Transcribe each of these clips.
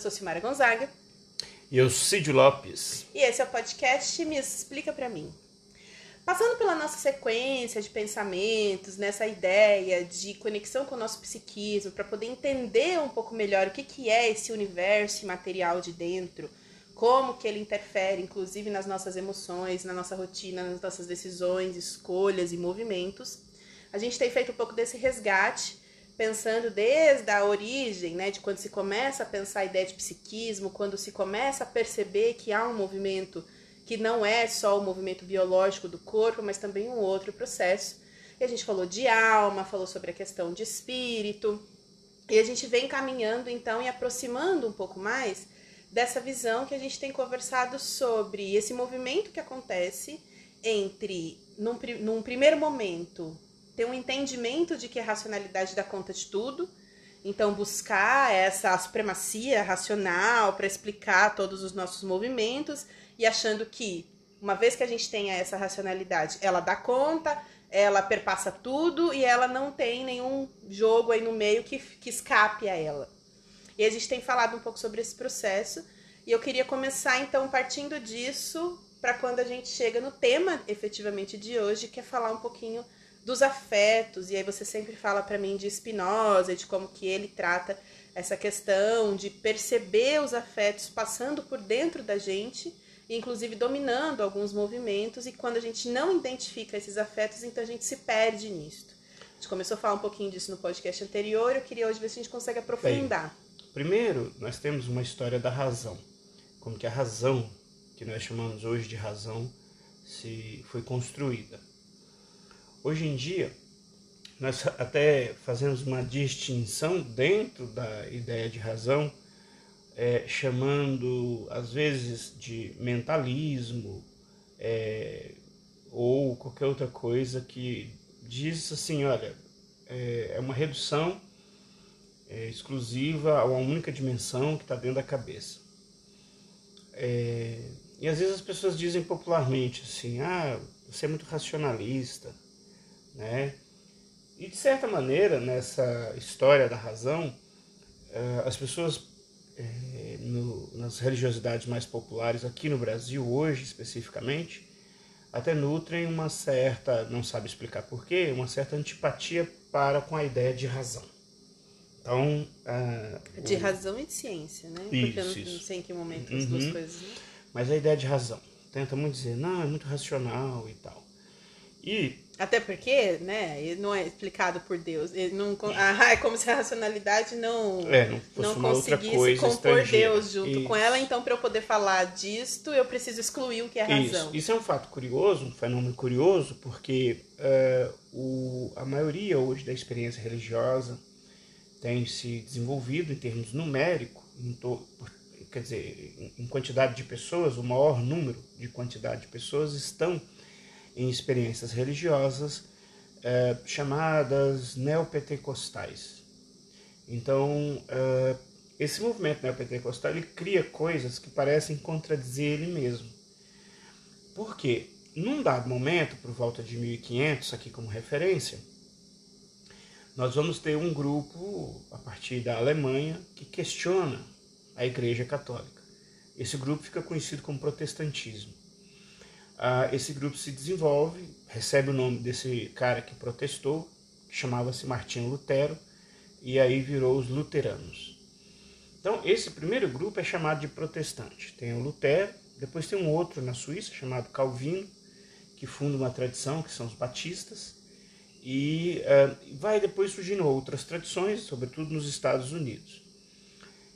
sou Simara Gonzaga. E eu, Cid Lopes. E esse é o podcast Me Explica Pra Mim. Passando pela nossa sequência de pensamentos, nessa ideia de conexão com o nosso psiquismo, para poder entender um pouco melhor o que, que é esse universo material de dentro, como que ele interfere, inclusive, nas nossas emoções, na nossa rotina, nas nossas decisões, escolhas e movimentos, a gente tem feito um pouco desse resgate pensando desde a origem, né, de quando se começa a pensar a ideia de psiquismo, quando se começa a perceber que há um movimento que não é só o movimento biológico do corpo, mas também um outro processo. E a gente falou de alma, falou sobre a questão de espírito, e a gente vem caminhando então e aproximando um pouco mais dessa visão que a gente tem conversado sobre esse movimento que acontece entre, num, num primeiro momento, ter um entendimento de que a racionalidade dá conta de tudo. Então, buscar essa supremacia racional para explicar todos os nossos movimentos e achando que, uma vez que a gente tenha essa racionalidade, ela dá conta, ela perpassa tudo e ela não tem nenhum jogo aí no meio que, que escape a ela. E a gente tem falado um pouco sobre esse processo e eu queria começar então partindo disso para quando a gente chega no tema efetivamente de hoje, que é falar um pouquinho dos afetos, e aí você sempre fala para mim de Spinoza, de como que ele trata essa questão de perceber os afetos passando por dentro da gente, inclusive dominando alguns movimentos, e quando a gente não identifica esses afetos, então a gente se perde nisso. A gente começou a falar um pouquinho disso no podcast anterior, eu queria hoje ver se a gente consegue aprofundar. Bem, primeiro, nós temos uma história da razão, como que a razão, que nós chamamos hoje de razão, se foi construída. Hoje em dia, nós até fazemos uma distinção dentro da ideia de razão, é, chamando às vezes de mentalismo é, ou qualquer outra coisa que diz assim, olha, é, é uma redução é, exclusiva a uma única dimensão que está dentro da cabeça. É, e às vezes as pessoas dizem popularmente assim, ah, você é muito racionalista, né? E de certa maneira, nessa história da razão, eh, as pessoas eh, nas religiosidades mais populares aqui no Brasil hoje especificamente até nutrem uma certa, não sabe explicar porquê, uma certa antipatia para com a ideia de razão. Então, uh, de o... razão e de ciência, né? Isso, Porque eu não, isso. sei em que momento as duas Uhum. coisas. Né? Mas a ideia de razão tenta muito dizer, não, é muito racional e tal. E Até porque, né, ele não é explicado por Deus. Ele não, ah, é como se a racionalidade não, É, não não conseguisse compor estrangeira. Deus junto Isso. com ela. Então, para eu poder falar disto, eu preciso excluir o que é razão. Isso, isso é um fato curioso, um fenômeno curioso, porque eh, o, a maioria hoje da experiência religiosa tem se desenvolvido em termos numéricos, quer dizer, em quantidade de pessoas, o maior número de quantidade de pessoas estão em experiências religiosas eh, chamadas neopentecostais. Então, eh, esse movimento neopentecostal ele cria coisas que parecem contradizer ele mesmo. Por quê? Num dado momento, por volta de 1500, aqui como referência, nós vamos ter um grupo, a partir da Alemanha, que questiona a Igreja Católica. Esse grupo fica conhecido como protestantismo. Ah, esse grupo se desenvolve, recebe o nome desse cara que protestou, que chamava-se Martinho Lutero, e aí virou os luteranos. Então, esse primeiro grupo é chamado de protestante. Tem o Lutero, depois tem um outro na Suíça chamado Calvino, que funda uma tradição, que são os batistas, e eh, vai depois surgindo outras tradições, sobretudo nos Estados Unidos.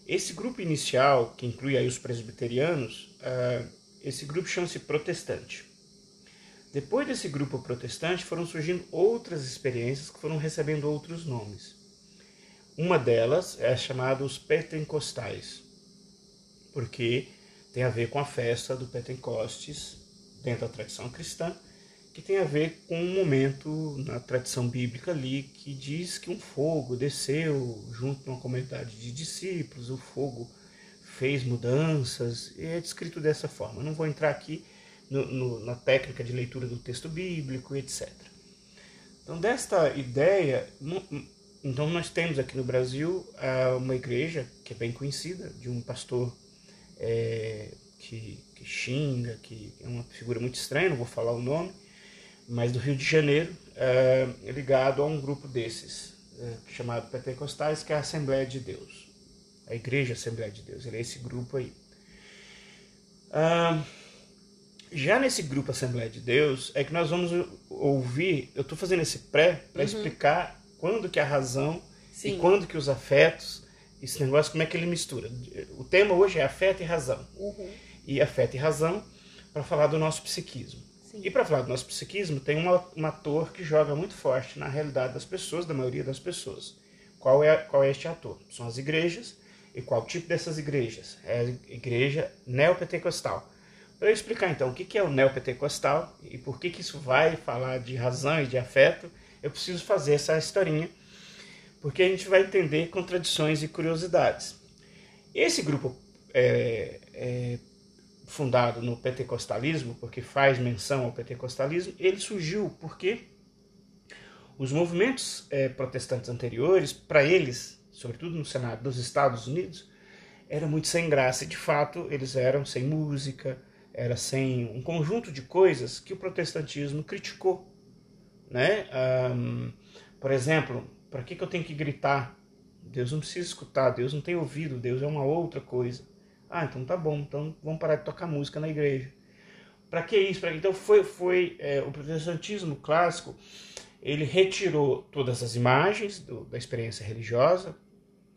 Esse grupo inicial, que inclui aí os presbiterianos, eh, esse grupo chama-se protestante. Depois desse grupo protestante foram surgindo outras experiências que foram recebendo outros nomes. Uma delas é chamada os pentecostais, porque tem a ver com a festa do Pentecostes dentro da tradição cristã, que tem a ver com um momento na tradição bíblica ali que diz que um fogo desceu junto a uma comunidade de discípulos, o fogo fez mudanças, e é descrito dessa forma. Eu não vou entrar aqui no, no, na técnica de leitura do texto bíblico, etc. Então, desta ideia, então nós temos aqui no Brasil uh, uma igreja que é bem conhecida, de um pastor é, que, que xinga, que é uma figura muito estranha, não vou falar o nome, mas do Rio de Janeiro, é, ligado a um grupo desses, é, chamado Pentecostais, que é a Assembleia de Deus. A Igreja Assembleia de Deus, ele é esse grupo aí. Ah, já nesse grupo Assembleia de Deus, é que nós vamos ouvir, eu estou fazendo esse pré para uhum. explicar quando que a razão Sim. e quando que os afetos, esse negócio, como é que ele mistura. O tema hoje é afeto e razão. Uhum. E afeto e razão para falar do nosso psiquismo. Sim. E para falar do nosso psiquismo, tem uma, um ator que joga muito forte na realidade das pessoas, da maioria das pessoas. Qual é, qual é este ator? São as igrejas. E qual tipo dessas igrejas? É a igreja neopentecostal. Para eu explicar então o que é o neopentecostal e por que, que isso vai falar de razão e de afeto, eu preciso fazer essa historinha, porque a gente vai entender contradições e curiosidades. Esse grupo é, é fundado no pentecostalismo, porque faz menção ao pentecostalismo, ele surgiu porque os movimentos é, protestantes anteriores, para eles, sobretudo no Senado dos Estados Unidos, era muito sem graça. E, de fato, eles eram sem música, era sem um conjunto de coisas que o protestantismo criticou. Né? Um, por exemplo, para que, que eu tenho que gritar? Deus não precisa escutar, Deus não tem ouvido, Deus é uma outra coisa. Ah, então tá bom, então vamos parar de tocar música na igreja. Para que isso? Pra... Então foi, foi é, o protestantismo clássico, ele retirou todas as imagens do, da experiência religiosa.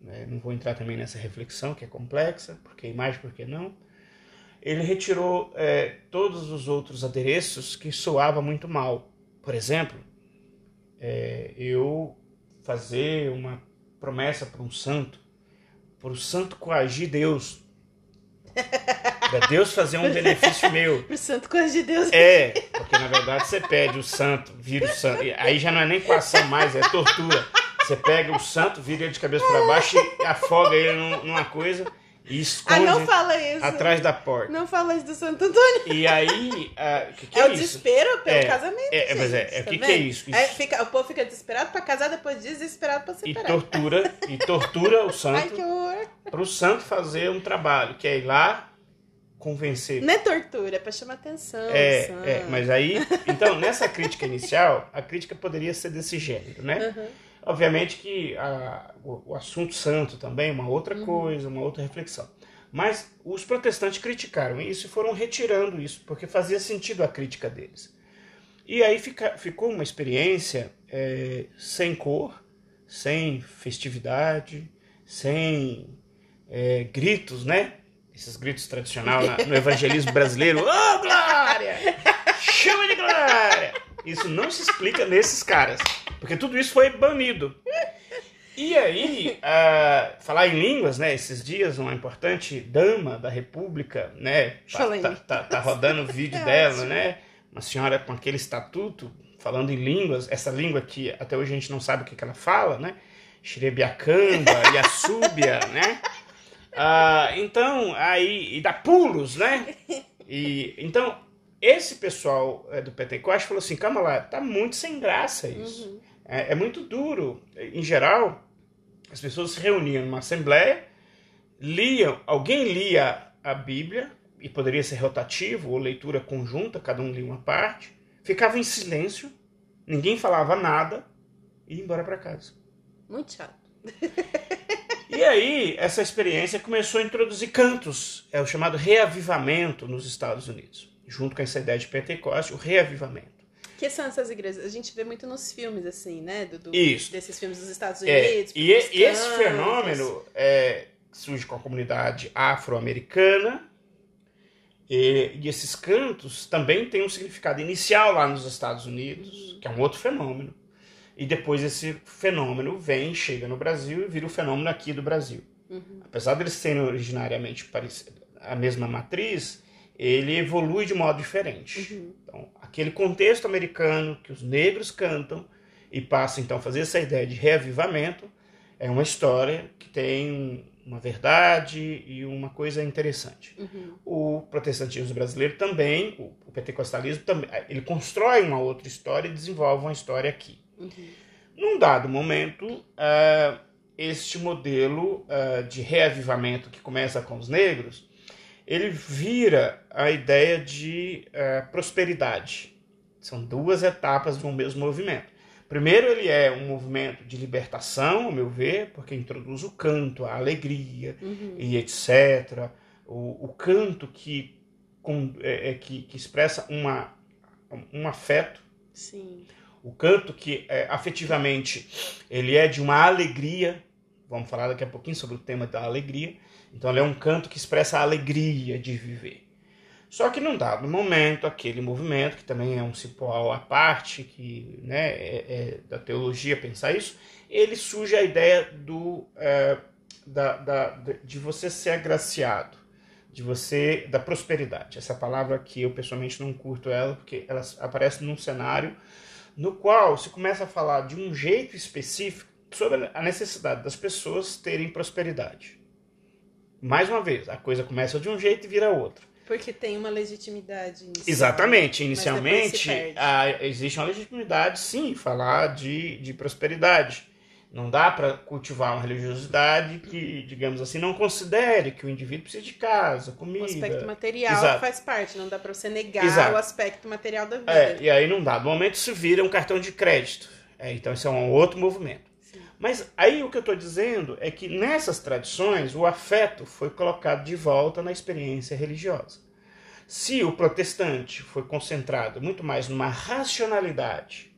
Né? Não vou entrar também nessa reflexão que é complexa, porque imagem, por que não? Ele retirou é, todos os outros adereços que soava muito mal. Por exemplo, é, eu fazer uma promessa para um santo, para o santo coagir Deus Pra Deus fazer um benefício meu. Pro santo coisa de Deus. É, porque na verdade você pede o santo, vira o santo. Aí já não é nem coação mais, é tortura. Você pega o santo, vira ele de cabeça para baixo e afoga ele numa coisa e esconde ah, fala isso. atrás da porta. Não fala isso do Santo Antônio. E aí. Uh, que que é, é, o desespero pelo é, casamento. É, gente, mas é, é o que, que, é isso? isso? Fica, o povo fica desesperado para casar, depois desesperado para separar. E tortura, e tortura o santo. Ai, que horror. Para o santo fazer um trabalho, que é ir lá convencer. Não é tortura, é para chamar atenção. É, é, mas aí. Então, nessa crítica inicial, a crítica poderia ser desse gênero, né? Uhum. Obviamente que a, o, o, assunto santo também é uma outra uhum. coisa, uma outra reflexão. Mas os protestantes criticaram isso e foram retirando isso, porque fazia sentido a crítica deles. E aí fica, ficou uma experiência é, sem cor, sem festividade, sem é, gritos, né? Esses gritos tradicionais no evangelismo brasileiro. Ô, oh, glória! Chama de glória! Isso não se explica nesses caras, porque tudo isso foi banido. E aí, uh, falar em línguas, né? Esses dias, uma importante dama da República, né? Tá, tá, tá, tá rodando o vídeo é dela, né? Uma senhora com aquele estatuto, falando em línguas, essa língua que até hoje a gente não sabe o que, que ela fala, né? Xerebiacamba, Iaçúbia, né? Uh, então, aí, e dá pulos, né? E, então, esse pessoal é, do Pentecoste falou assim, calma lá, tá muito sem graça isso. Uhum. É, é muito duro. Em geral, as pessoas se reuniam numa assembleia, liam, alguém lia a Bíblia, e poderia ser rotativo ou leitura conjunta, cada um lia uma parte, ficava em silêncio, ninguém falava nada e ia embora para casa. Muito chato. E aí, essa experiência começou a introduzir cantos, é o chamado reavivamento nos Estados Unidos, junto com essa ideia de Pentecoste, o reavivamento. Que são essas igrejas? A gente vê muito nos filmes, assim, né? Do, do Isso. Desses filmes dos Estados é, Unidos. É, e, e esse fenômeno é, surge com a comunidade afro-americana. E, e, esses cantos também têm um significado inicial lá nos Estados Unidos, uhum. que é um outro fenômeno. E depois esse fenômeno vem, chega no Brasil e vira o fenômeno aqui do Brasil. Uhum. Apesar deles serem originariamente a mesma matriz, ele evolui de modo diferente. Uhum. Então, aquele contexto americano que os negros cantam e passa então a fazer essa ideia de reavivamento é uma história que tem uma verdade e uma coisa interessante. Uhum. O protestantismo brasileiro também, o pentecostalismo também, ele constrói uma outra história e desenvolve uma história aqui. Uhum. Num dado momento, uh, este modelo uh, de reavivamento que começa com os negros, ele vira a ideia de uh, prosperidade. São duas etapas de um mesmo movimento. Primeiro, ele é um movimento de libertação, ao meu ver, porque introduz o canto, a alegria uhum. e etc. O, o canto que, com, é, é, que, que, expressa uma, um afeto. Sim. O canto que, é, afetivamente, ele é de uma alegria. Vamos falar daqui a pouquinho sobre o tema da alegria. Então, ele é um canto que expressa a alegria de viver. Só que num dado momento, aquele movimento, que também é um cipó à parte, que né, é, é da teologia pensar isso, ele surge a ideia do, é, da, da, de você ser agraciado, de você da prosperidade. Essa palavra que eu pessoalmente não curto ela, porque ela aparece num cenário no qual se começa a falar de um jeito específico sobre a necessidade das pessoas terem prosperidade. Mais uma vez, a coisa começa de um jeito e vira outro. Porque tem uma legitimidade inicial. Exatamente. Inicialmente, a, existe uma legitimidade, sim, falar de, de prosperidade. Não dá para cultivar uma religiosidade que, digamos assim, não considere que o indivíduo precisa de casa, comida. O aspecto material Exato. faz parte, não dá para você negar Exato. o aspecto material da vida. É, e aí, num dado momento, se vira um cartão de crédito. É, então, isso é um outro movimento. Mas aí o que eu estou dizendo é que nessas tradições o afeto foi colocado de volta na experiência religiosa. Se o protestante foi concentrado muito mais numa racionalidade,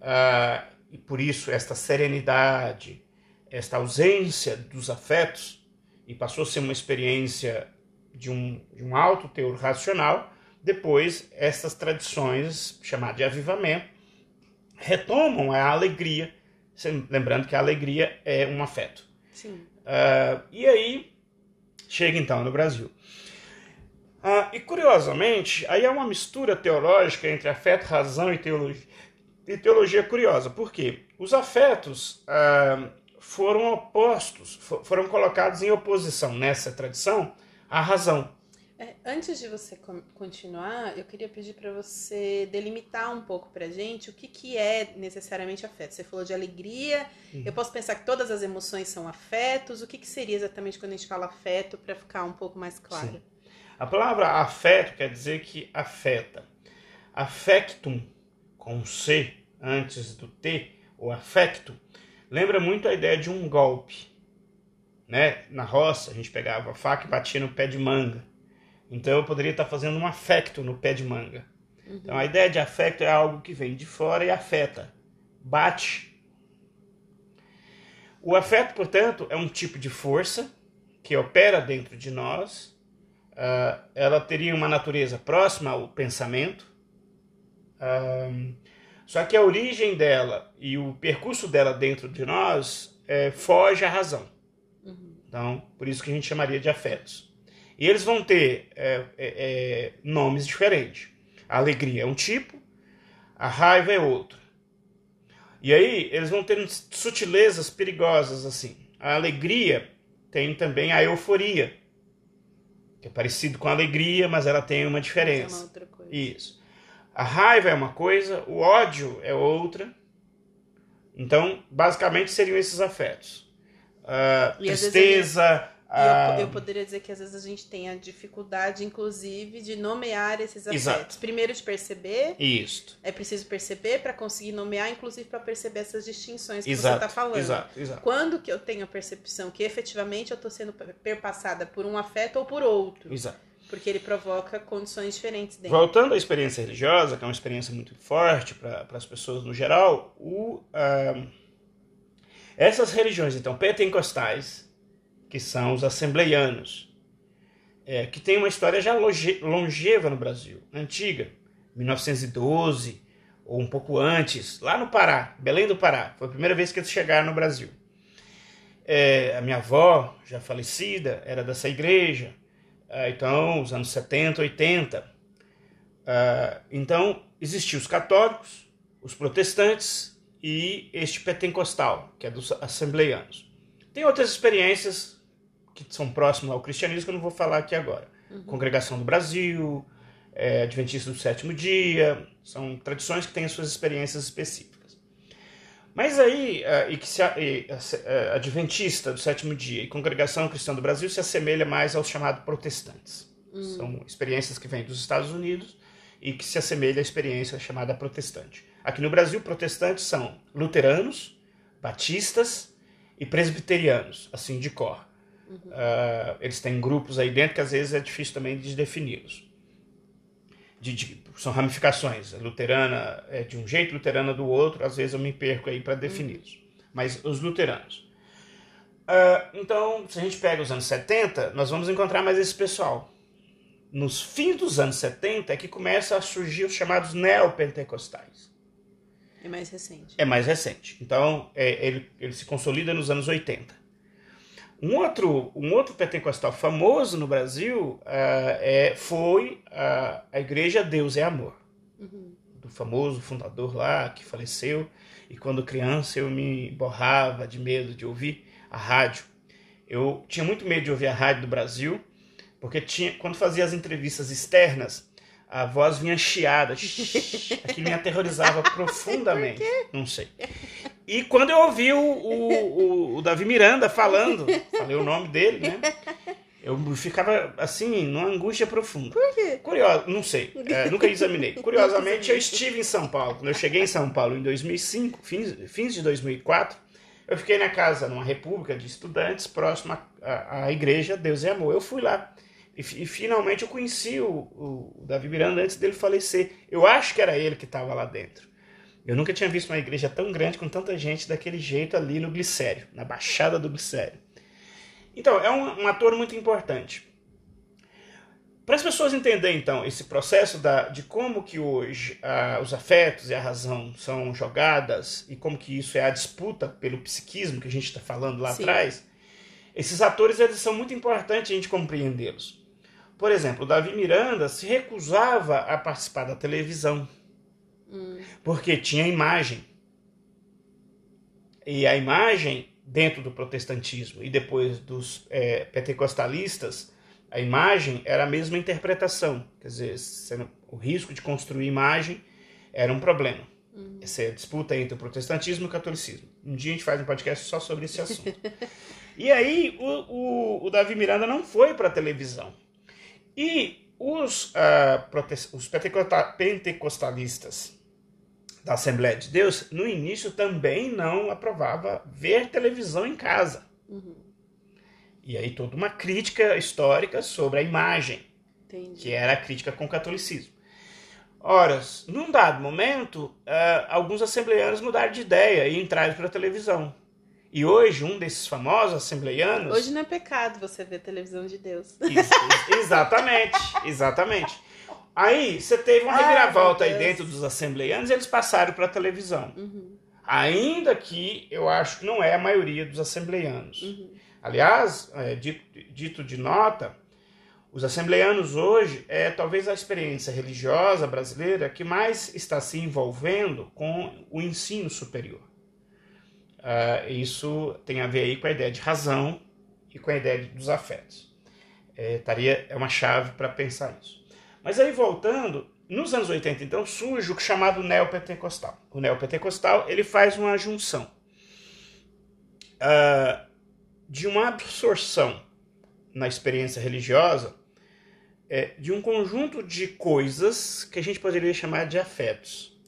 uh, e por isso esta serenidade, esta ausência dos afetos, e passou a ser uma experiência de um, de um alto teor racional, depois essas tradições, chamadas de avivamento, retomam a alegria, lembrando que a alegria é um afeto. Sim. Uh, e aí chega então no Brasil. Ah, e curiosamente, aí é uma mistura teológica entre afeto, razão e teologia. E teologia curiosa, por quê? Os afetos ah, foram opostos, foram colocados em oposição nessa tradição à razão. É, antes de você continuar, eu queria pedir para você delimitar um pouco para gente o que, que é necessariamente afeto. Você falou de alegria, uhum. eu posso pensar que todas as emoções são afetos. O que, que seria exatamente quando a gente fala afeto, para ficar um pouco mais claro? Sim. A palavra afeto quer dizer que afeta. Affectum, com C antes do T, ou afecto, lembra muito a ideia de um golpe. Né? Na roça, a gente pegava a faca e batia no pé de manga. Então eu poderia estar fazendo um afecto no pé de manga. Uhum. Então a ideia de afecto é algo que vem de fora e afeta, bate. O afeto, portanto, é um tipo de força que opera dentro de nós uh, ela teria uma natureza próxima ao pensamento, uh, só que a origem dela e o percurso dela dentro de nós é, foge à razão. Uhum. Então, por isso que a gente chamaria de afetos. E eles vão ter é, é, é, nomes diferentes. A alegria é um tipo, a raiva é outro. E aí eles vão ter sutilezas perigosas assim. A alegria tem também a euforia, que é parecido com a alegria, mas ela tem uma diferença. É uma outra coisa. Isso. A raiva é uma coisa, o ódio é outra. Então, basicamente seriam esses afetos. Uh, tristeza, eu, eu, poderia dizer que às vezes a gente tem a dificuldade, inclusive, de nomear esses afetos. Exato. Primeiro de perceber. Isso. É preciso perceber para conseguir nomear, inclusive para perceber essas distinções que exato, você está falando. Exato, exato. Quando que eu tenho a percepção que efetivamente eu estou sendo perpassada por um afeto ou por outro. Exato. Porque ele provoca condições diferentes dentro. Voltando à experiência religiosa, que é uma experiência muito forte para as pessoas no geral, o, uh, essas religiões, então, pentecostais, que são os assembleianos, é, que tem uma história já longeva no Brasil, antiga, 1912 ou um pouco antes, lá no Pará, Belém do Pará. Foi a primeira vez que eles chegaram no Brasil. É, a minha avó, já falecida, era dessa igreja, é, então, os anos 70, 80. É, então, existiam os católicos, os protestantes e este pentecostal, que é dos assembleianos. Tem outras experiências que são próximos ao cristianismo, que eu não vou falar aqui agora. Uhum. Congregação do Brasil, é, Adventista do Sétimo Dia, são tradições que têm suas experiências específicas. Mas aí, uh, e que se, e, uh, adventista do sétimo dia e congregação cristã do Brasil se assemelha mais aos chamados protestantes. Hum. São experiências que vêm dos Estados Unidos e que se assemelha à experiência chamada protestante. Aqui no Brasil, protestantes são luteranos, batistas e presbiterianos, assim de cor. Uhum. Uh, eles têm grupos aí dentro que às vezes é difícil também de defini-los. De, de, são ramificações. A luterana é de um jeito, luterana do outro, às vezes eu me perco aí para defini-los. Uhum. Mas os luteranos. Uh, então, se a gente pega os anos 70, nós vamos encontrar mais esse pessoal. Nos fins dos anos 70 é que começa a surgir os chamados neopentecostais. É mais recente. É mais recente. Então, é, ele, ele se consolida nos anos 80. Um outro, um outro pentecostal famoso no Brasil uh, é, foi uh, a Igreja Deus é Amor, uhum. do famoso fundador lá que faleceu. E quando criança eu me borrava de medo de ouvir a rádio. Eu tinha muito medo de ouvir a rádio do Brasil, porque tinha, quando fazia as entrevistas externas, a voz vinha chiada, que me aterrorizava profundamente. Não sei. E quando eu ouvi o, o, o, Davi Miranda falando, falei o nome dele, né? Eu ficava assim, numa angústia profunda. Por quê? Curioso, não sei, é, nunca examinei. Curiosamente, eu estive em São Paulo. Quando eu cheguei em São Paulo em 2005, fins, fins de 2004, eu fiquei na casa, numa república de estudantes, próxima à, à igreja Deus é Amor. Eu fui lá. E, e, finalmente eu conheci o, o, Davi Miranda antes dele falecer. Eu acho que era ele que estava lá dentro. Eu nunca tinha visto uma igreja tão grande com tanta gente daquele jeito ali no Glicério, na Baixada do Glicério. Então, é um, um ator muito importante. Para as pessoas entenderem, então, esse processo da, de como que hoje ah, os afetos e a razão são jogadas e como que isso é a disputa pelo psiquismo que a gente está falando lá Sim. atrás, esses atores eles são muito importantes a gente compreendê-los. Por exemplo, o Davi Miranda se recusava a participar da televisão. Hum. Porque tinha imagem. E a imagem, dentro do protestantismo e depois dos é, pentecostalistas, a imagem era a mesma interpretação. Quer dizer, o risco de construir imagem era um problema. Hum. Essa é a disputa entre o protestantismo e o catolicismo. Um dia a gente faz um podcast só sobre esse assunto. e aí o, o, o Davi Miranda não foi para a televisão. E os, uh, os pentecostalistas da Assembleia de Deus, no início também não aprovava ver televisão em casa. Uhum. E aí toda uma crítica histórica sobre a imagem, Entendi. que era a crítica com o catolicismo. Ora, num dado momento, uh, alguns assembleianos mudaram de ideia e entraram para a televisão. E hoje, um desses famosos assembleianos. Hoje não é pecado você ver televisão de Deus. Ex exatamente, exatamente. Aí você teve uma reviravolta aí dentro dos assembleianos e eles passaram para a televisão. Uhum. Ainda que eu acho que não é a maioria dos assembleianos. Uhum. Aliás, é, dito, dito de nota, os assembleianos hoje é talvez a experiência religiosa brasileira que mais está se envolvendo com o ensino superior. Uh, isso tem a ver aí com a ideia de razão e com a ideia dos afetos. É, taria, é uma chave para pensar isso. Mas aí voltando, nos anos 80 então surge o chamado neopentecostal. O neopentecostal ele faz uma junção uh, de uma absorção na experiência religiosa é, de um conjunto de coisas que a gente poderia chamar de afetos.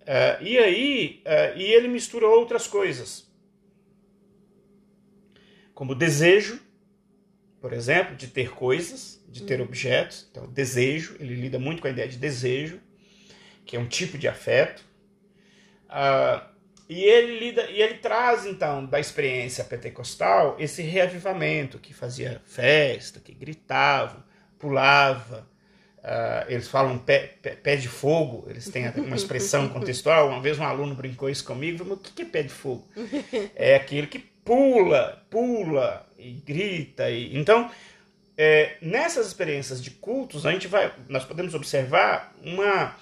Uh, e aí, uh, e ele mistura outras coisas, como desejo, por exemplo, de ter coisas, de ter uhum. objetos. Então, desejo, ele lida muito com a ideia de desejo, que é um tipo de afeto. Uh, e ele lida, e ele traz então da experiência pentecostal esse reavivamento que fazia festa, que gritava, pulava, Uh, eles falam pé, pé, pé, de fogo, eles têm uma expressão contextual. Uma vez um aluno brincou isso comigo, falou, o que é pé de fogo? É aquele que pula, pula e grita. E... Então, é, nessas experiências de cultos, a gente vai, nós podemos observar uma,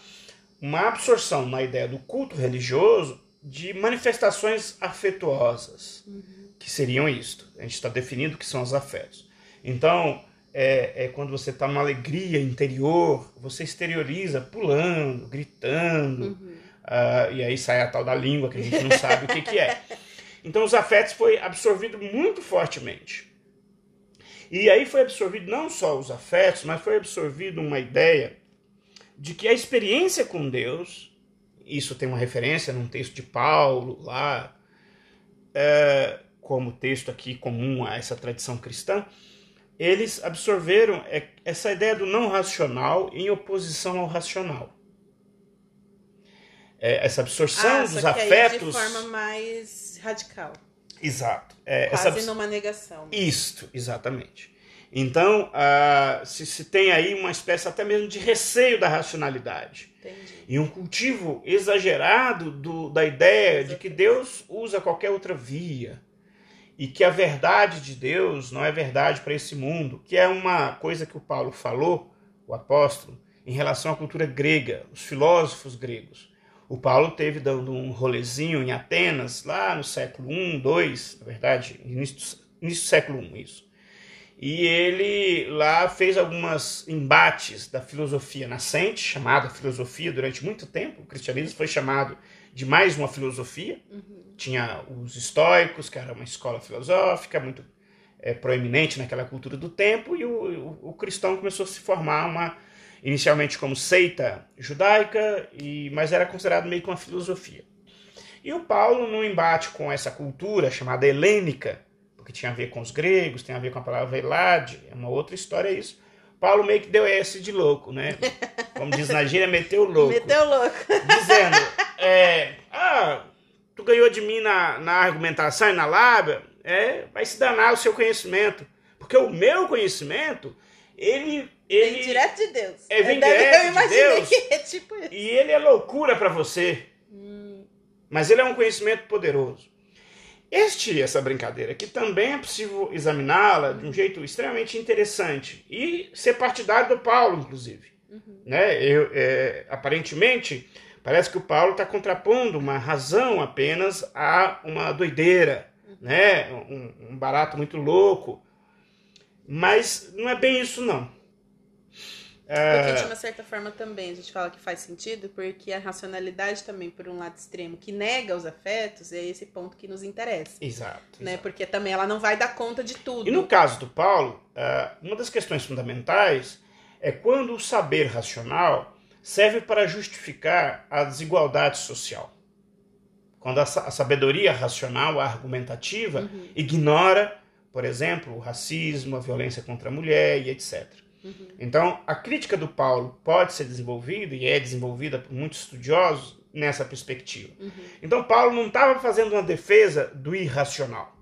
uma absorção na ideia do culto religioso de manifestações afetuosas, uhum. que seriam isto. A gente está definindo o que são os afetos. Então, é, é quando você está numa alegria interior, você exterioriza pulando, gritando, uhum. Uh, e aí sai a tal da língua que a gente não sabe o que, que é. Então os afetos foi absorvido muito fortemente. E aí foi absorvido não só os afetos, mas foi absorvido uma ideia de que a experiência com Deus, isso tem uma referência num texto de Paulo lá, é, como texto aqui comum a essa tradição cristã, eles absorveram é, essa ideia do não racional em oposição ao racional. É, essa absorção ah, dos afetos. de forma mais radical. Exato. É, Quase essa... numa negação. Isto, exatamente. Então, uh, se, se tem aí uma espécie até mesmo de receio da racionalidade. Entendi. E um cultivo exagerado do, da ideia de que Deus usa qualquer outra via. E que a verdade de Deus não é verdade para esse mundo, que é uma coisa que o Paulo falou, o apóstolo, em relação à cultura grega, os filósofos gregos. O Paulo teve dando um rolezinho em Atenas, lá no século I, II, na verdade, início, início do século I, isso. E ele lá fez alguns embates da filosofia nascente, chamada filosofia durante muito tempo. O cristianismo foi chamado de mais uma filosofia. Uhum. Tinha os estoicos, que era uma escola filosófica muito é, proeminente naquela cultura do tempo, e o, o, o cristão começou a se formar uma inicialmente como seita judaica, e, mas era considerado meio que uma filosofia. E o Paulo, no embate com essa cultura chamada helênica, porque tinha a ver com os gregos, tem a ver com a palavra velade, é uma outra história isso. Paulo meio que deu esse de louco, né? Como diz na gíria, meteu louco. Meteu louco. Dizendo, é, ah, tu ganhou de mim na, na argumentação e na lábia, é, vai se danar o seu conhecimento. Porque o meu conhecimento ele, ele vem direto de Deus. É, vem direto de Deus. É tipo e ele é loucura para você. Hum. Mas ele é um conhecimento poderoso. Este, essa brincadeira aqui também é possível examiná-la de um jeito extremamente interessante e ser partidário do Paulo, inclusive. Uhum. Né? Eu, é, aparentemente, parece que o Paulo está contrapondo uma razão apenas a uma doideira, uhum. né? um, um barato muito louco. Mas não é bem isso, não. É... Porque de uma certa forma também a gente fala que faz sentido, porque a racionalidade também, por um lado extremo, que nega os afetos, é esse ponto que nos interessa. Exato. Né? exato. Porque também ela não vai dar conta de tudo. E no caso do Paulo, é, uma das questões fundamentais é quando o saber racional serve para justificar a desigualdade social. Quando a sabedoria racional, a argumentativa, uhum. ignora por exemplo, o racismo, a violência contra a mulher e etc. Uhum. Então, a crítica do Paulo pode ser desenvolvida e é desenvolvida por muitos estudiosos nessa perspectiva. Uhum. Então, Paulo não estava fazendo uma defesa do irracional.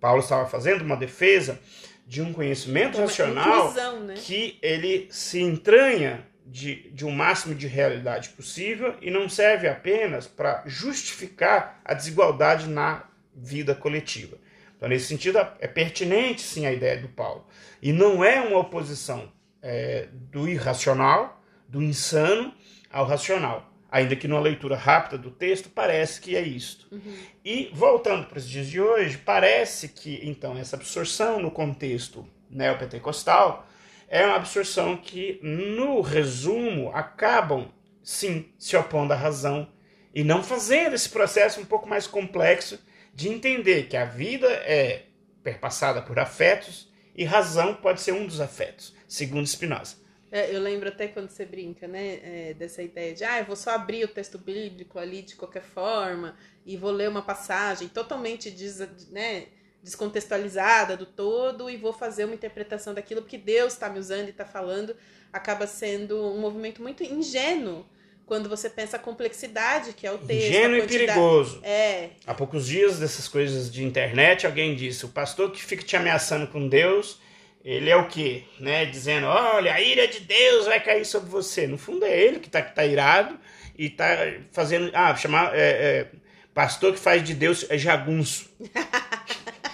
Paulo estava fazendo uma defesa de um conhecimento de racional inclusão, né? que ele se entranha de, de um máximo de realidade possível e não serve apenas para justificar a desigualdade na vida coletiva. Então, nesse sentido, é pertinente sim a ideia do Paulo. E não é uma oposição é, do irracional, do insano, ao racional. Ainda que numa leitura rápida do texto parece que é isto. Uhum. E voltando para os dias de hoje, parece que então essa absorção no contexto neopentecostal é uma absorção que, no resumo, acabam sim se opondo à razão e não fazendo esse processo um pouco mais complexo de entender que a vida é perpassada por afetos e razão pode ser um dos afetos, segundo Spinoza. É, eu lembro até quando você brinca, né, é, dessa ideia de, ah, eu vou só abrir o texto bíblico ali de qualquer forma e vou ler uma passagem totalmente des, né, descontextualizada do todo e vou fazer uma interpretação daquilo porque Deus está me usando e está falando, acaba sendo um movimento muito ingênuo quando você pensa a complexidade que é o texto. Ingênuo e perigoso. É. Há poucos dias dessas coisas de internet, alguém disse: o pastor que fica te ameaçando com Deus, ele é o quê? Né? Dizendo: olha, a ira de Deus vai cair sobre você. No fundo é ele que está tá irado e está fazendo. Ah, chamar. É, é, pastor que faz de Deus é jagunço.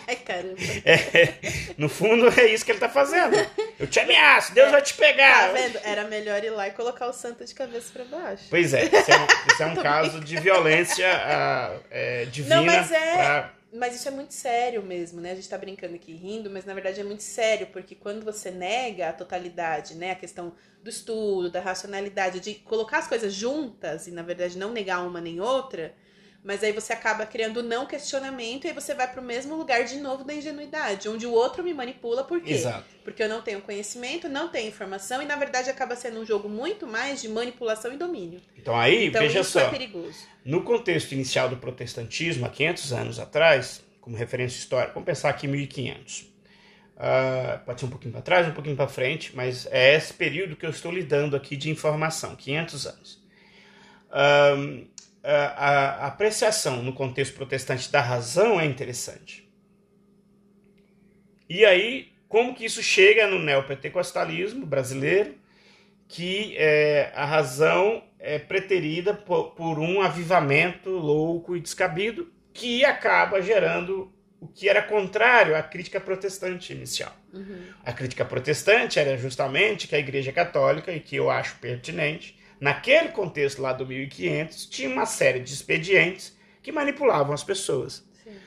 Ai, caramba. É, no fundo, é isso que ele tá fazendo. Eu te ameaço, Deus é, vai te pegar. Tá vendo? Era melhor ir lá e colocar o santo de cabeça para baixo. Pois é, isso é um, isso é um caso de violência uh, é, divina. Não, mas é. Pra... mas isso é muito sério mesmo, né? A gente tá brincando aqui rindo, mas na verdade é muito sério, porque quando você nega a totalidade, né? A questão do estudo, da racionalidade, de colocar as coisas juntas e na verdade não negar uma nem outra, mas aí você acaba criando não questionamento e aí você vai para o mesmo lugar de novo da ingenuidade, onde o outro me manipula por quê? Exato. Porque eu não tenho conhecimento, não tenho informação e na verdade acaba sendo um jogo muito mais de manipulação e domínio. Então aí, Então veja isso só. é perigoso. No contexto inicial do protestantismo, há 500 anos atrás, como referência histórica, vamos pensar aqui 1500. Ah, pode ser um pouquinho para trás, um pouquinho para frente, mas é esse período que eu estou lidando aqui de informação, 500 anos. Ahn, a, a apreciação no contexto protestante da razão é interessante. E aí, como que isso chega no neopentecostalismo brasileiro, que é, a razão é preterida por, por um avivamento louco e descabido, que acaba gerando o que era contrário à crítica protestante inicial. A crítica protestante era justamente que a Igreja Católica, e que eu acho pertinente, naquele contexto lá do 1500, tinha uma série de expedientes que manipulavam as pessoas. Sim.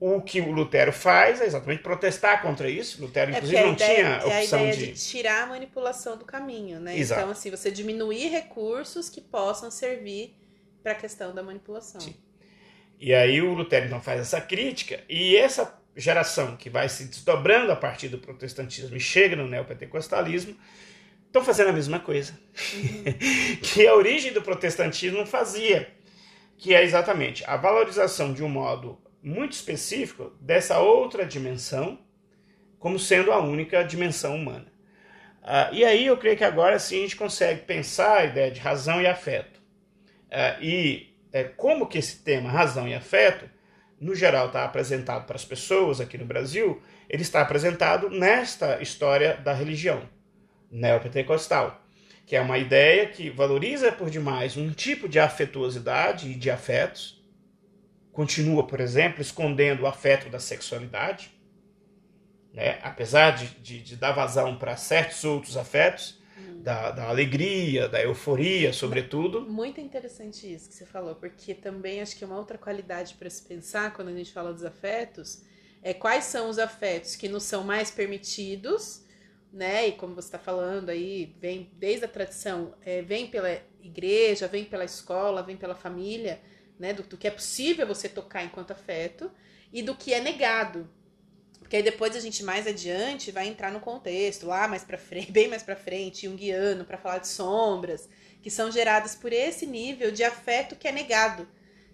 O que o Lutero faz é exatamente protestar contra isso. Lutero, É inclusive, a não ideia, tinha é a opção ideia de. de tirar a manipulação do caminho, né? Exato. Então, assim, você diminuir recursos que possam servir para a questão da manipulação. Sim. E aí o Lutero então faz essa crítica, e essa geração que vai se desdobrando a partir do protestantismo e chega no neopentecostalismo, estão fazendo a mesma coisa que a origem do protestantismo fazia, que é exatamente a valorização de um modo muito específico dessa outra dimensão como sendo a única dimensão humana. Ah, e aí eu creio que agora sim a gente consegue pensar a ideia de razão e afeto. Ah, e é, como que esse tema razão e afeto, no geral, está apresentado para as pessoas aqui no Brasil, ele está apresentado nesta história da religião neopentecostal, que é uma ideia que valoriza por demais um tipo de afetuosidade e de afetos, continua, por exemplo, escondendo o afeto da sexualidade, né? apesar de, de, de dar vazão para certos outros afetos, da, da alegria, da euforia, sobretudo. Muito interessante isso que você falou, porque também acho que uma outra qualidade para se pensar quando a gente fala dos afetos é quais são os afetos que nos são mais permitidos, né? E como você está falando aí, vem desde a tradição, é, vem pela igreja, vem pela escola, vem pela família, né? Do, do que é possível você tocar enquanto afeto e do que é negado. Porque aí depois a gente mais adiante vai entrar no contexto, lá mais para frente, bem mais para frente, junguiano, para falar de sombras, que são geradas por esse nível de afeto que é negado,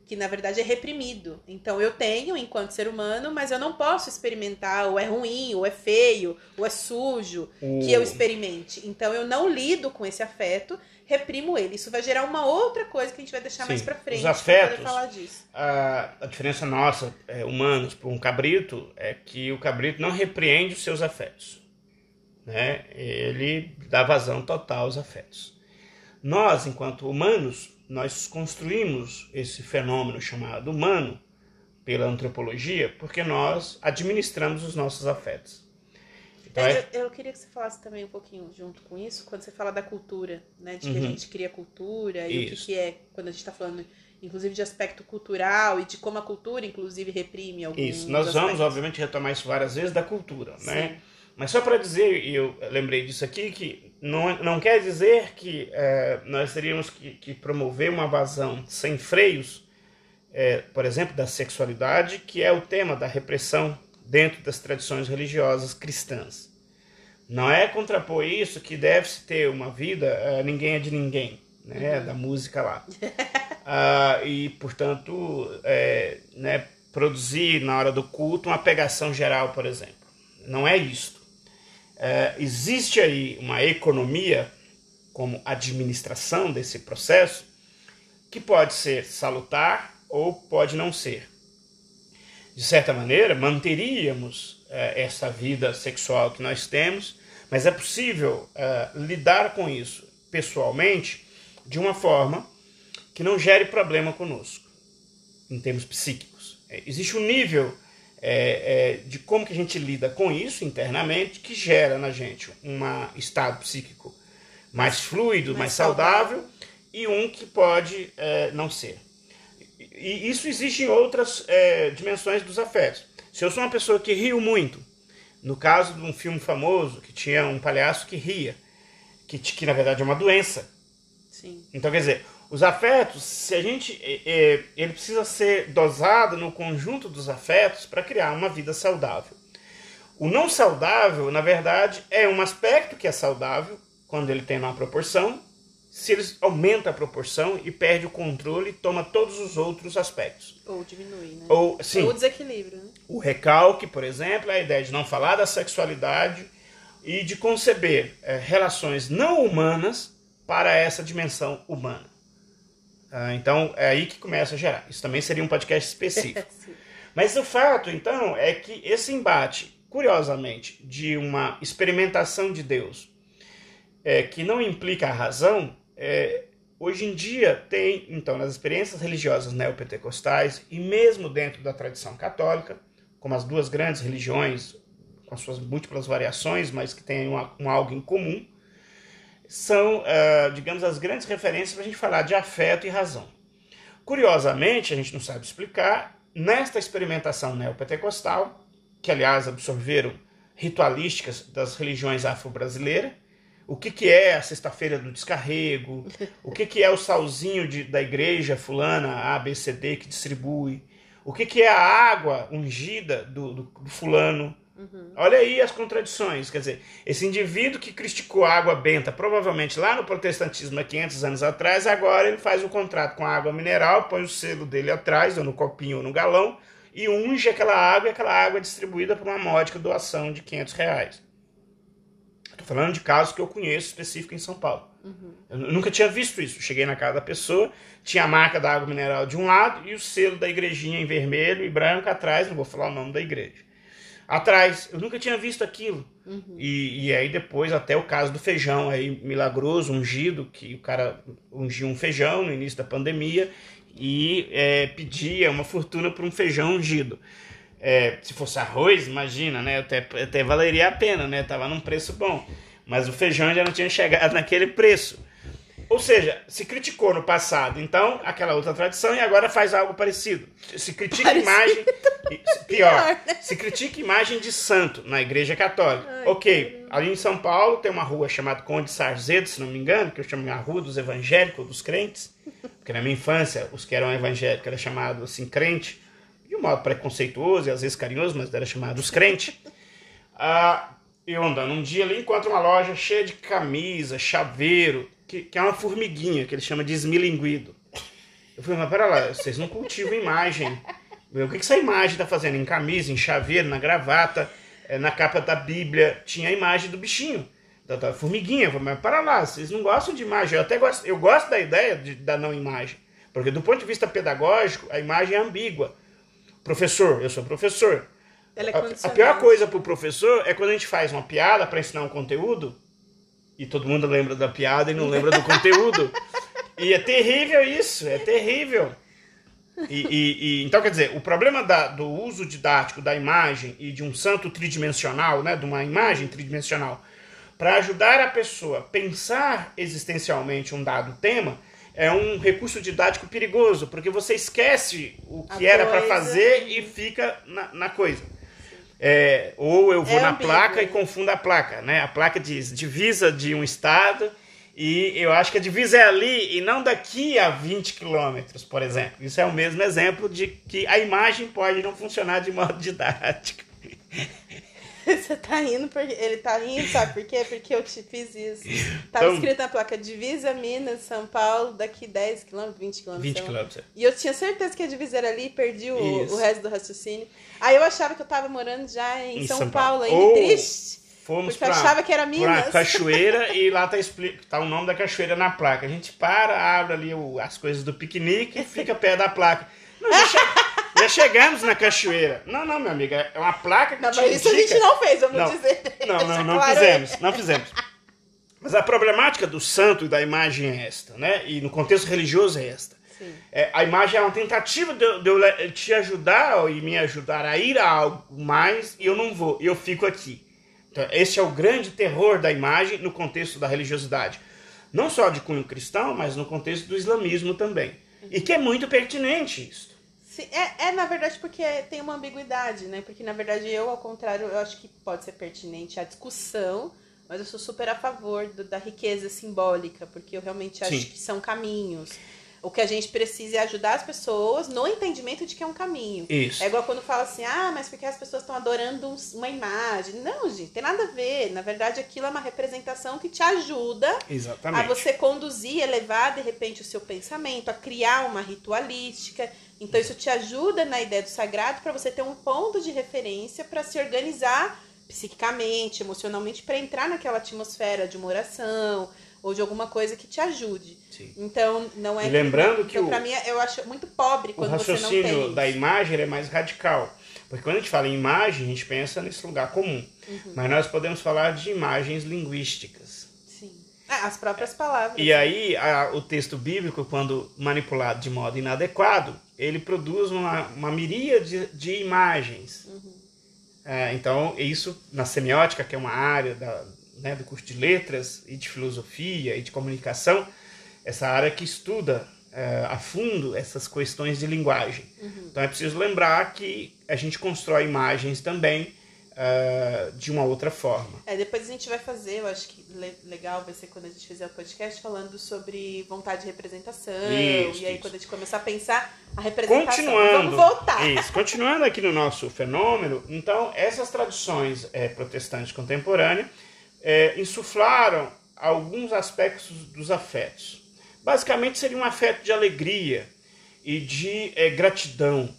que na verdade é reprimido. Então eu tenho enquanto ser humano, mas eu não posso experimentar, ou é ruim, ou é feio, ou é sujo, que eu experimente. Então eu não lido com esse afeto, reprimo ele. Isso vai gerar uma outra coisa que a gente vai deixar Sim, mais para os frente pra afetos- falar disso. A, a diferença nossa, é, humanos, para um cabrito, é que o cabrito não repreende os seus afetos. Né? Ele dá vazão total aos afetos. Nós, enquanto humanos, nós construímos esse fenômeno chamado humano pela antropologia porque nós administramos os nossos afetos. Então, É, é- eu, eu queria que você falasse também um pouquinho junto com isso, quando você fala da cultura, né? De que a Uhum. gente cria cultura e o que, Isso. que é, quando a gente está falando, inclusive, de aspecto cultural e de como a cultura, inclusive, reprime alguns Isso, nós vamos, aspectos. obviamente, retomar isso várias vezes da cultura, né? Mas só para dizer, e eu lembrei disso aqui, que não, não quer dizer que eh, nós teríamos que, que promover uma vazão sem freios, eh, por exemplo, da sexualidade, que é o tema da repressão dentro das tradições religiosas cristãs. Não é contrapor isso que deve-se ter uma vida, eh, ninguém é de ninguém, né? Da música lá. Ah, e, portanto, é, né, produzir na hora do culto uma pegação geral, por exemplo. Não é isto. É, existe aí uma economia como administração desse processo que pode ser salutar ou pode não ser. De certa maneira, manteríamos é, essa vida sexual que nós temos, mas é possível é, lidar com isso pessoalmente de uma forma que não gere problema conosco, em termos psíquicos. É, existe um nível é, é, de como que a gente lida com isso internamente que gera na gente um estado psíquico mais fluido, mais, Mais saudável, saudável. e um que pode é, não ser. e isso existe em outras é, dimensões dos afetos. Se eu sou uma pessoa que rio muito, no caso de um filme famoso que tinha um palhaço que ria, que, que na verdade é uma doença. Sim. Então, quer dizer, os afetos, se a gente. É, é, ele precisa ser dosado no conjunto dos afetos para criar uma vida saudável. O não saudável, na verdade, é um aspecto que é saudável quando ele tem uma proporção, se ele aumenta a proporção e perde o controle e toma todos os outros aspectos. Ou diminui, né? Ou, sim, Ou desequilíbrio, né? o recalque, por exemplo, é a ideia de não falar da sexualidade e de conceber eh, relações não humanas para essa dimensão humana. Ah, então, é aí que começa a gerar. Isso também seria um podcast específico. Mas o fato, então, é que esse embate, curiosamente, de uma experimentação de Deus é, que não implica a razão, é, hoje em dia tem, então, nas experiências religiosas neopentecostais e mesmo dentro da tradição católica, como as duas grandes religiões, com as suas múltiplas variações, mas que têm um algo em comum, são, ah, digamos, as grandes referências para a gente falar de afeto e razão. Curiosamente, a gente não sabe explicar, nesta experimentação neopentecostal, que aliás absorveram ritualísticas das religiões afro-brasileiras, o que, que é a sexta-feira do descarrego, o que, que é o salzinho de, da igreja fulana ABCD que distribui, o que, que é a água ungida do, do, do fulano. Olha aí as contradições. Quer dizer, esse indivíduo que criticou a água benta, provavelmente lá no protestantismo há 500 anos atrás, agora ele faz o contrato com a água mineral, põe o selo dele atrás, ou no copinho ou no galão, e unge aquela água e aquela água é distribuída por uma módica doação de 500 reais. Estou falando de casos que eu conheço específico em São Paulo. Eu nunca tinha visto isso. Cheguei na casa da pessoa, tinha a marca da água mineral de um lado e o selo da igrejinha em vermelho e branco atrás, não vou falar o nome da igreja. Atrás, eu nunca tinha visto aquilo. E, e aí depois até o caso do feijão aí milagroso, ungido, que o cara ungiu um feijão no início da pandemia e é, pedia uma fortuna por um feijão ungido. É, se fosse arroz, imagina, né? Até, até valeria a pena, né? Tava num preço bom. Mas o feijão já não tinha chegado naquele preço. Ou seja, se criticou no passado, então, aquela outra tradição, e agora faz algo parecido. Se critica Parecido. imagem. Pior, Pior, né? se critica imagem de santo na igreja católica. Ai, ok, ali em São Paulo tem uma rua chamada Conde Sarzedo, se não me engano, que eu chamo a Rua dos Evangélicos, dos crentes. Porque na minha infância, os que eram evangélicos eram chamados assim, crente, de um modo preconceituoso e às vezes carinhoso, mas era chamado os crentes. Ah, eu andando um dia ali, encontro uma loja cheia de camisa, chaveiro, que, que é uma formiguinha, que ele chama de esmilinguido. Eu falei, mas pera lá, vocês não cultivam imagem. O que, que essa imagem está fazendo? Em camisa, em chaveiro, na gravata, eh, na capa da Bíblia, tinha a imagem do bichinho, da, da formiguinha. Eu falei, mas para lá, vocês não gostam de imagem. Eu até gosto, eu gosto da ideia de, da não imagem. Porque do ponto de vista pedagógico, a imagem é ambígua. Professor, eu sou professor. É A, a pior coisa para o professor é quando a gente faz uma piada para ensinar um conteúdo e todo mundo lembra da piada e não lembra do conteúdo. E é terrível isso, é terrível. E, e- e- então, quer dizer, o problema da- do uso didático da imagem e de um santo tridimensional, né, de uma imagem tridimensional, para ajudar a pessoa a pensar existencialmente um dado tema, é um recurso didático perigoso, porque você esquece o que A era para fazer e fica na, na coisa. É, ou eu vou É na ambíguo. placa e confundo a placa, né? A placa diz divisa de um estado e eu acho que a divisa é ali e não daqui a 20 quilômetros, por exemplo. Isso é o mesmo exemplo de que a imagem pode não funcionar de modo didático. Você tá rindo porque. Ele tá rindo, sabe por quê? Porque eu te fiz isso. Tava Então- escrito na placa Divisa Minas, São Paulo, daqui 10 km, 20 km. 20 quilômetros. E eu tinha certeza que a divisa era ali e perdi o, o resto do raciocínio. Aí eu achava que eu tava morando já em, Em São, São Paulo, Paulo. ainda triste. Fomos Porque eu pra, achava que era pra Minas. cachoeira e lá tá, tá o nome da cachoeira na placa. A gente para, abre ali o- as coisas do piquenique e fica perto da placa. Não, já, che- já chegamos na cachoeira. Não, não, minha amiga, é uma placa que Não, te mas isso a indica- gente não fez, vamos Não. dizer. Não, não, não claro fizemos, não fizemos. Mas a problemática do santo e da imagem é esta, né? E no contexto religioso é esta. É, a imagem é uma tentativa de, eu- de eu te ajudar e me ajudar a ir a algo mais e eu não vou, eu fico aqui. Então, esse é o grande terror da imagem no contexto da religiosidade. Não só de cunho cristão, mas no contexto do islamismo também. Uhum. E que é muito pertinente isso. É, é, na verdade, porque tem uma ambiguidade, né? Porque, na verdade, eu, ao contrário, eu acho que pode ser pertinente a discussão, mas eu sou super a favor do, da riqueza simbólica, porque eu realmente acho Sim. que são caminhos. O que a gente precisa é ajudar as pessoas no entendimento de que é um caminho. Isso. É igual quando fala assim, ah, mas porque as pessoas estão adorando uma imagem. Não, gente, tem nada a ver. Na verdade, aquilo é uma representação que te ajuda Exatamente. a você conduzir, elevar de repente o seu pensamento, a criar uma ritualística. Então, isso te ajuda na ideia do sagrado para você ter um ponto de referência para se organizar psiquicamente, emocionalmente, para entrar naquela atmosfera de uma oração ou de alguma coisa que te ajude. Sim. Então, não é. E lembrando que, então, o, pra mim, eu acho muito pobre quando você não tem. O raciocínio da imagem é mais radical. Porque quando a gente fala em imagem, a gente pensa nesse lugar comum. Uhum. Mas nós podemos falar de imagens linguísticas. Sim. Ah, as próprias palavras. E aí, a, o texto bíblico, quando manipulado de modo inadequado, ele produz uma, uma miríade de, de imagens. Uhum. É, então, isso na semiótica, que é uma área da, né, do curso de letras e de filosofia e de comunicação, essa área que estuda é, a fundo essas questões de linguagem. Uhum. Então é preciso lembrar que a gente constrói imagens também uh, de uma outra forma. É, depois a gente vai fazer, eu acho que legal vai ser quando a gente fizer o podcast falando sobre vontade de representação. Isso, e aí isso. quando a gente começar a pensar a representação. Continuando, vamos voltar. Isso, continuando aqui no nosso fenômeno, então essas tradições é, protestantes contemporâneas é, insuflaram alguns aspectos dos afetos. Basicamente seria um afeto de alegria e de é, gratidão,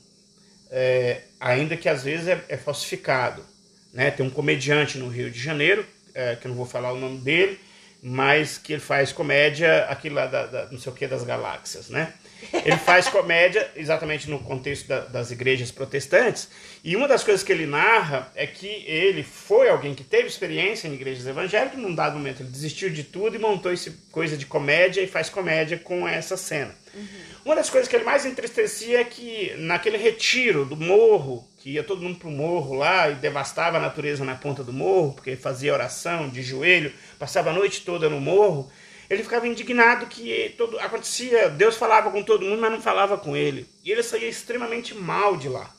é, ainda que às vezes é, é, falsificado. Né? Tem um comediante no Rio de Janeiro, é, que eu não vou falar o nome dele, mas que ele faz comédia, aquilo lá da, da não sei o que das galáxias, né? Ele faz comédia exatamente no contexto da, das igrejas protestantes. E uma das coisas que ele narra é que ele foi alguém que teve experiência em igrejas evangélicas. Num dado momento, ele desistiu de tudo e montou esse coisa de comédia e faz comédia com essa cena. Uhum. Uma das coisas que ele mais entristecia é que naquele retiro do morro, que ia todo mundo para o morro lá e devastava a natureza na ponta do morro, porque fazia oração de joelho, passava a noite toda no morro ele ficava indignado que todo acontecia, Deus falava com todo mundo, mas não falava com ele. E ele saía extremamente mal de lá.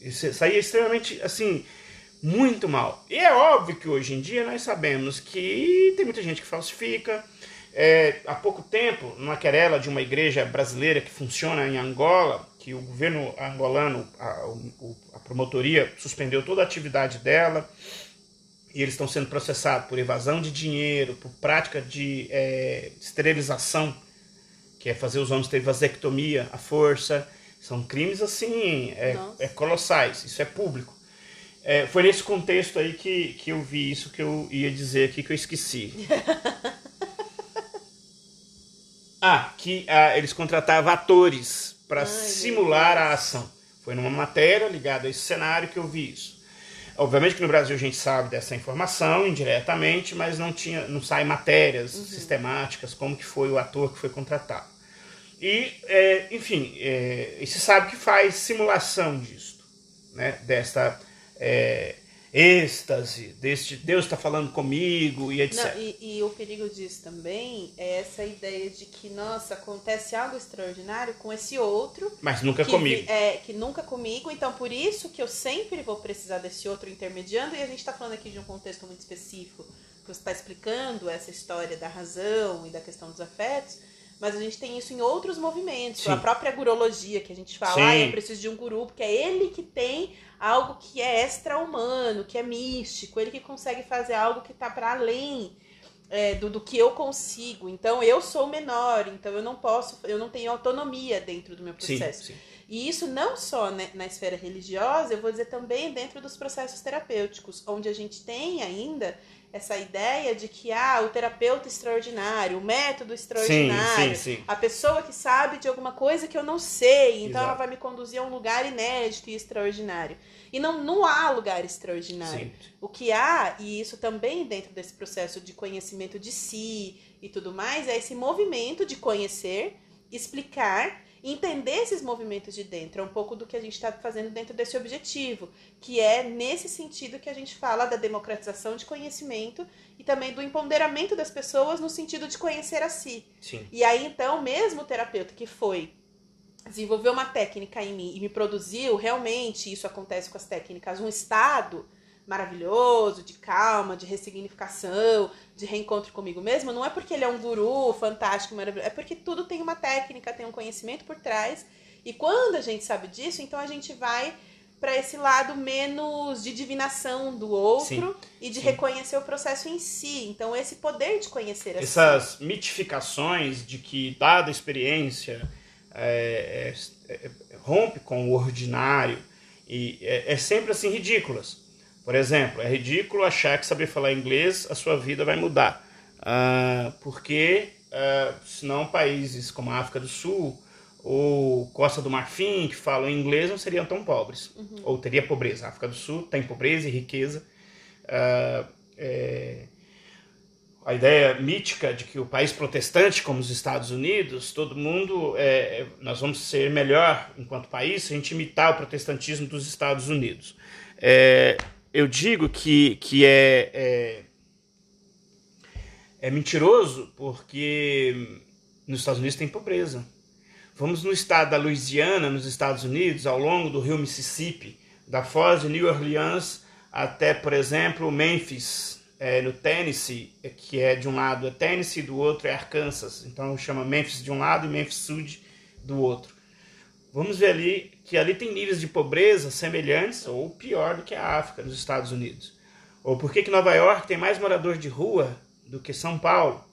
Ele saía extremamente, assim, muito mal. E é óbvio que hoje em dia nós sabemos que tem muita gente que falsifica. É, há pouco tempo, numa querela de uma igreja brasileira que funciona em Angola, que o governo angolano, a, a promotoria, suspendeu toda a atividade dela e eles estão sendo processados por evasão de dinheiro, por prática de é, esterilização, que é fazer os homens terem vasectomia à força. São crimes assim, é, é colossais, isso é público. É, foi nesse contexto aí que, que eu vi isso que eu ia dizer aqui que eu esqueci. ah, que ah, eles contratavam atores para simular a ação. Foi numa matéria ligada a esse cenário que eu vi isso. Obviamente que no Brasil a gente sabe dessa informação indiretamente, mas não tinha, não sai matérias uhum. sistemáticas como que foi o ator que foi contratado. E, é, enfim, é, e se sabe que faz simulação disso, né? Desta é, êxtase, deste Deus está falando comigo e etc. Não, e, e, o perigo disso também é essa ideia de que, nossa, acontece algo extraordinário com esse outro. Mas nunca que, comigo. É, que nunca comigo, então por isso que eu sempre vou precisar desse outro intermediando, e a gente está falando aqui de um contexto muito específico, que você está explicando essa história da razão e da questão dos afetos, mas a gente tem isso em outros movimentos. Sim. A própria gurologia, que a gente fala, ah, eu preciso de um guru, porque é ele que tem algo que é extra-humano, que é místico, ele que consegue fazer algo que está para além é, do, do que eu consigo. Então eu sou menor, então eu não posso, eu não tenho autonomia dentro do meu processo. Sim, sim. E isso não só na esfera religiosa, eu vou dizer também dentro dos processos terapêuticos, onde a gente tem ainda essa ideia de que ah, o terapeuta extraordinário, o método extraordinário, sim, sim, a pessoa que sabe de alguma coisa que eu não sei, então Exato. ela vai me conduzir a um lugar inédito e extraordinário. E não, não há lugar extraordinário. O que há, e isso também dentro desse processo de conhecimento de si e tudo mais, é esse movimento de conhecer, explicar entender esses movimentos de dentro. É um pouco do que a gente está fazendo dentro desse objetivo, que é nesse sentido que a gente fala da democratização de conhecimento e também do empoderamento das pessoas no sentido de conhecer a si. Sim. E aí, então, mesmo o terapeuta que foi desenvolver uma técnica em mim e me produziu, realmente isso acontece com as técnicas, um estado maravilhoso, de calma, de ressignificação, de reencontro comigo mesmo, não é porque ele é um guru fantástico, maravilhoso, é porque tudo tem uma técnica, tem um conhecimento por trás. E quando a gente sabe disso, então a gente vai para esse lado menos de divinação do outro Sim, e de sim. reconhecer o processo em si. Então esse poder de conhecer si. Essas mitificações de que dada experiência é, é, é, rompe com o ordinário e é, é sempre assim ridículas. Por exemplo, é ridículo achar que saber falar inglês a sua vida vai mudar, Ah, porque ah, senão países como a África do Sul ou Costa do Marfim que falam inglês não seriam tão pobres ou teria pobreza. A África do Sul tem pobreza e riqueza. Ah, é, a ideia mítica de que o país protestante, como os Estados Unidos, todo mundo, é, é, nós vamos ser melhor enquanto país se a gente imitar o protestantismo dos Estados Unidos. É, eu digo que, que é, é, é mentiroso porque nos Estados Unidos tem pobreza. Vamos no estado da Louisiana, nos Estados Unidos, ao longo do rio Mississippi, da foz de New Orleans até, por exemplo, Memphis, é, no Tennessee, é, que é de um lado é Tennessee, do outro é Arkansas. Então chama Memphis de um lado e Memphis Sud do outro. Vamos ver ali que ali tem níveis de pobreza semelhantes ou pior do que a África, nos Estados Unidos. Ou por que, que Nova York tem mais moradores de rua do que São Paulo?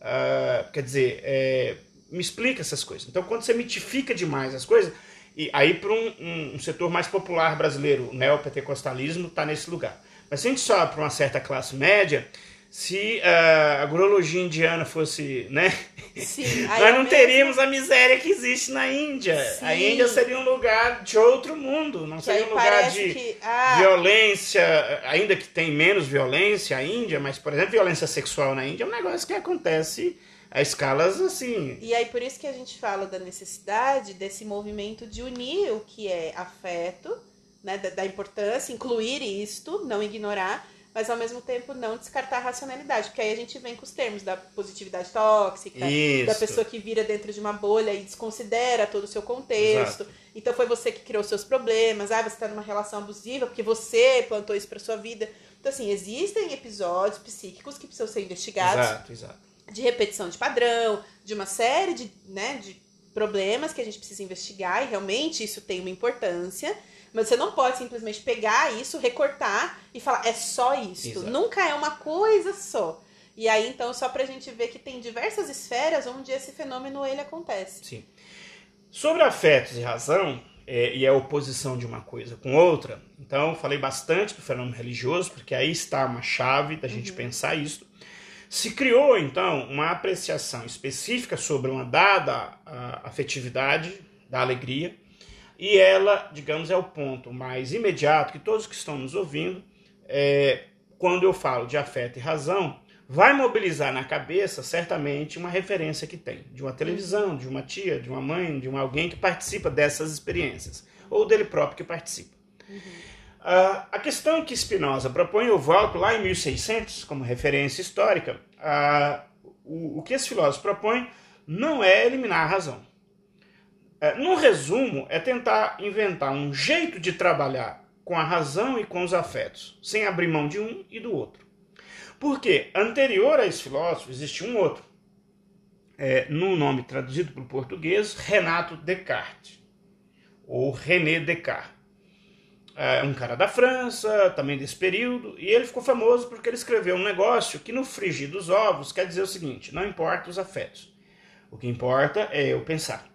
Ah, quer dizer, é, me explica essas coisas. Então, quando você mitifica demais as coisas, e aí para um, um- um setor mais popular brasileiro, o neopentecostalismo está nesse lugar. Mas se a gente sobe para uma certa classe média, se ah, a agrologia indiana fosse, né? Sim, Nós é não mesmo- teríamos a miséria que existe na Índia. A Sim. Índia seria um lugar de outro mundo, não Que seria um lugar de que. Ah, violência, ainda que tem menos violência a Índia, mas, por exemplo, violência sexual na Índia é um negócio que acontece a escalas assim. E aí por isso que a gente fala da necessidade desse movimento de unir o que é afeto, né, da, da importância, incluir isto, não ignorar, mas ao mesmo tempo não descartar a racionalidade, porque aí a gente vem com os termos da positividade tóxica, Isso. da pessoa que vira dentro de uma bolha e desconsidera todo o seu contexto. Exato. Então foi você que criou seus problemas, ah, você está numa relação abusiva porque você plantou isso para sua vida. Então assim, existem episódios psíquicos que precisam ser investigados Exato, exato. de repetição de padrão, de uma série de, né, de problemas que a gente precisa investigar e realmente isso tem uma importância. Mas você não pode simplesmente pegar isso, recortar e falar, é só isso. Nunca é uma coisa só. E aí, então, só pra gente ver que tem diversas esferas onde esse fenômeno ele acontece. Sim. Sobre afetos e razão, é, e a oposição de uma coisa com outra, então falei bastante do fenômeno religioso, porque aí está uma chave da gente pensar isso. Se criou, então, uma apreciação específica sobre uma dada ah, afetividade, da alegria, e ela, digamos, é o ponto mais imediato que todos que estão nos ouvindo, é, quando eu falo de afeto e razão, vai mobilizar na cabeça certamente uma referência que tem, de uma televisão, de uma tia, de uma mãe, de um alguém que participa dessas experiências, ou dele próprio que participa. Ah, a questão que Spinoza propõe, eu volto lá em 1600 como referência histórica, ah, o, o que esse filósofo propõe não é eliminar a razão. É, no resumo, é tentar inventar um jeito de trabalhar com a razão e com os afetos, sem abrir mão de um e do outro. Porque anterior a esse filósofo existia um outro, é, no nome traduzido para o português, Renato Descartes, ou René Descartes. É um cara da França, também desse período, e ele ficou famoso porque ele escreveu um negócio que no frigir dos ovos quer dizer o seguinte: não importa os afetos, o que importa é eu pensar.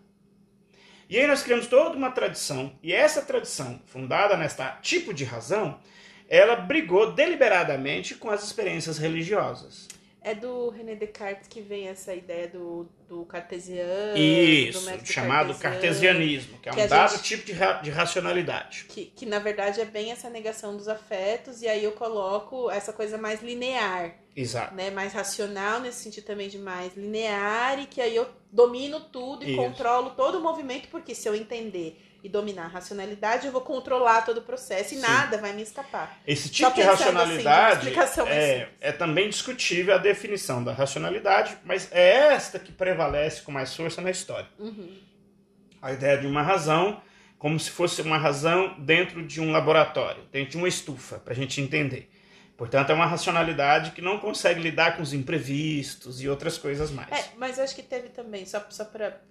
E aí nós criamos toda uma tradição, e essa tradição, fundada nesta tipo de razão, ela brigou deliberadamente com as experiências religiosas. É do René Descartes que vem essa ideia do, do cartesiano. Isso, do chamado cartesianismo, que é um que dado gente, tipo de, ra de racionalidade. Que, que na verdade é bem essa negação dos afetos, e aí eu coloco essa coisa mais linear. Exato. Né, mais racional, nesse sentido também de mais linear, e que aí eu domino tudo e Isso. controlo todo o movimento, porque se eu entender e dominar a racionalidade, eu vou controlar todo o processo e Sim. nada vai me escapar. Esse tipo de racionalidade assim, de é, é também discutível a definição da racionalidade, mas é esta que prevalece com mais força na história. Uhum. A ideia de uma razão como se fosse uma razão dentro de um laboratório, dentro de uma estufa, para a gente entender. Portanto, é uma racionalidade que não consegue lidar com os imprevistos e outras coisas mais. É, mas eu acho que teve também, só, só para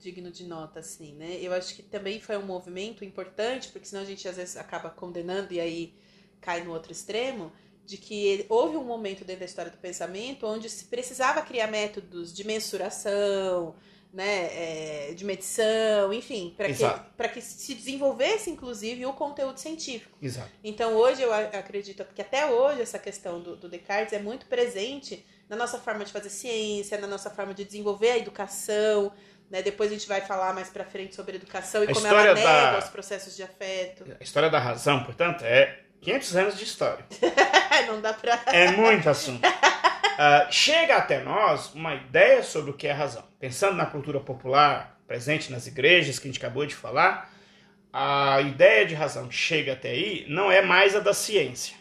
digno de nota, assim, né? Eu acho que também foi um movimento importante, porque senão a gente às vezes acaba condenando e aí cai no outro extremo, de que houve um momento dentro da história do pensamento onde se precisava criar métodos de mensuração, né, é, de medição, enfim, para que, que se desenvolvesse, inclusive, o conteúdo científico. Exato. Então, hoje, eu acredito que até hoje essa questão do, do Descartes é muito presente na nossa forma de fazer ciência, na nossa forma de desenvolver a educação, né? Depois a gente vai falar mais para frente sobre educação e a como ela nega da... os processos de afeto. A história da razão, portanto, é 500 anos de história. Não dá pra... É muito assunto. Uh, chega até nós uma ideia sobre o que é razão. Pensando na cultura popular presente nas igrejas que a gente acabou de falar, a ideia de razão que chega até aí não é mais a da ciência,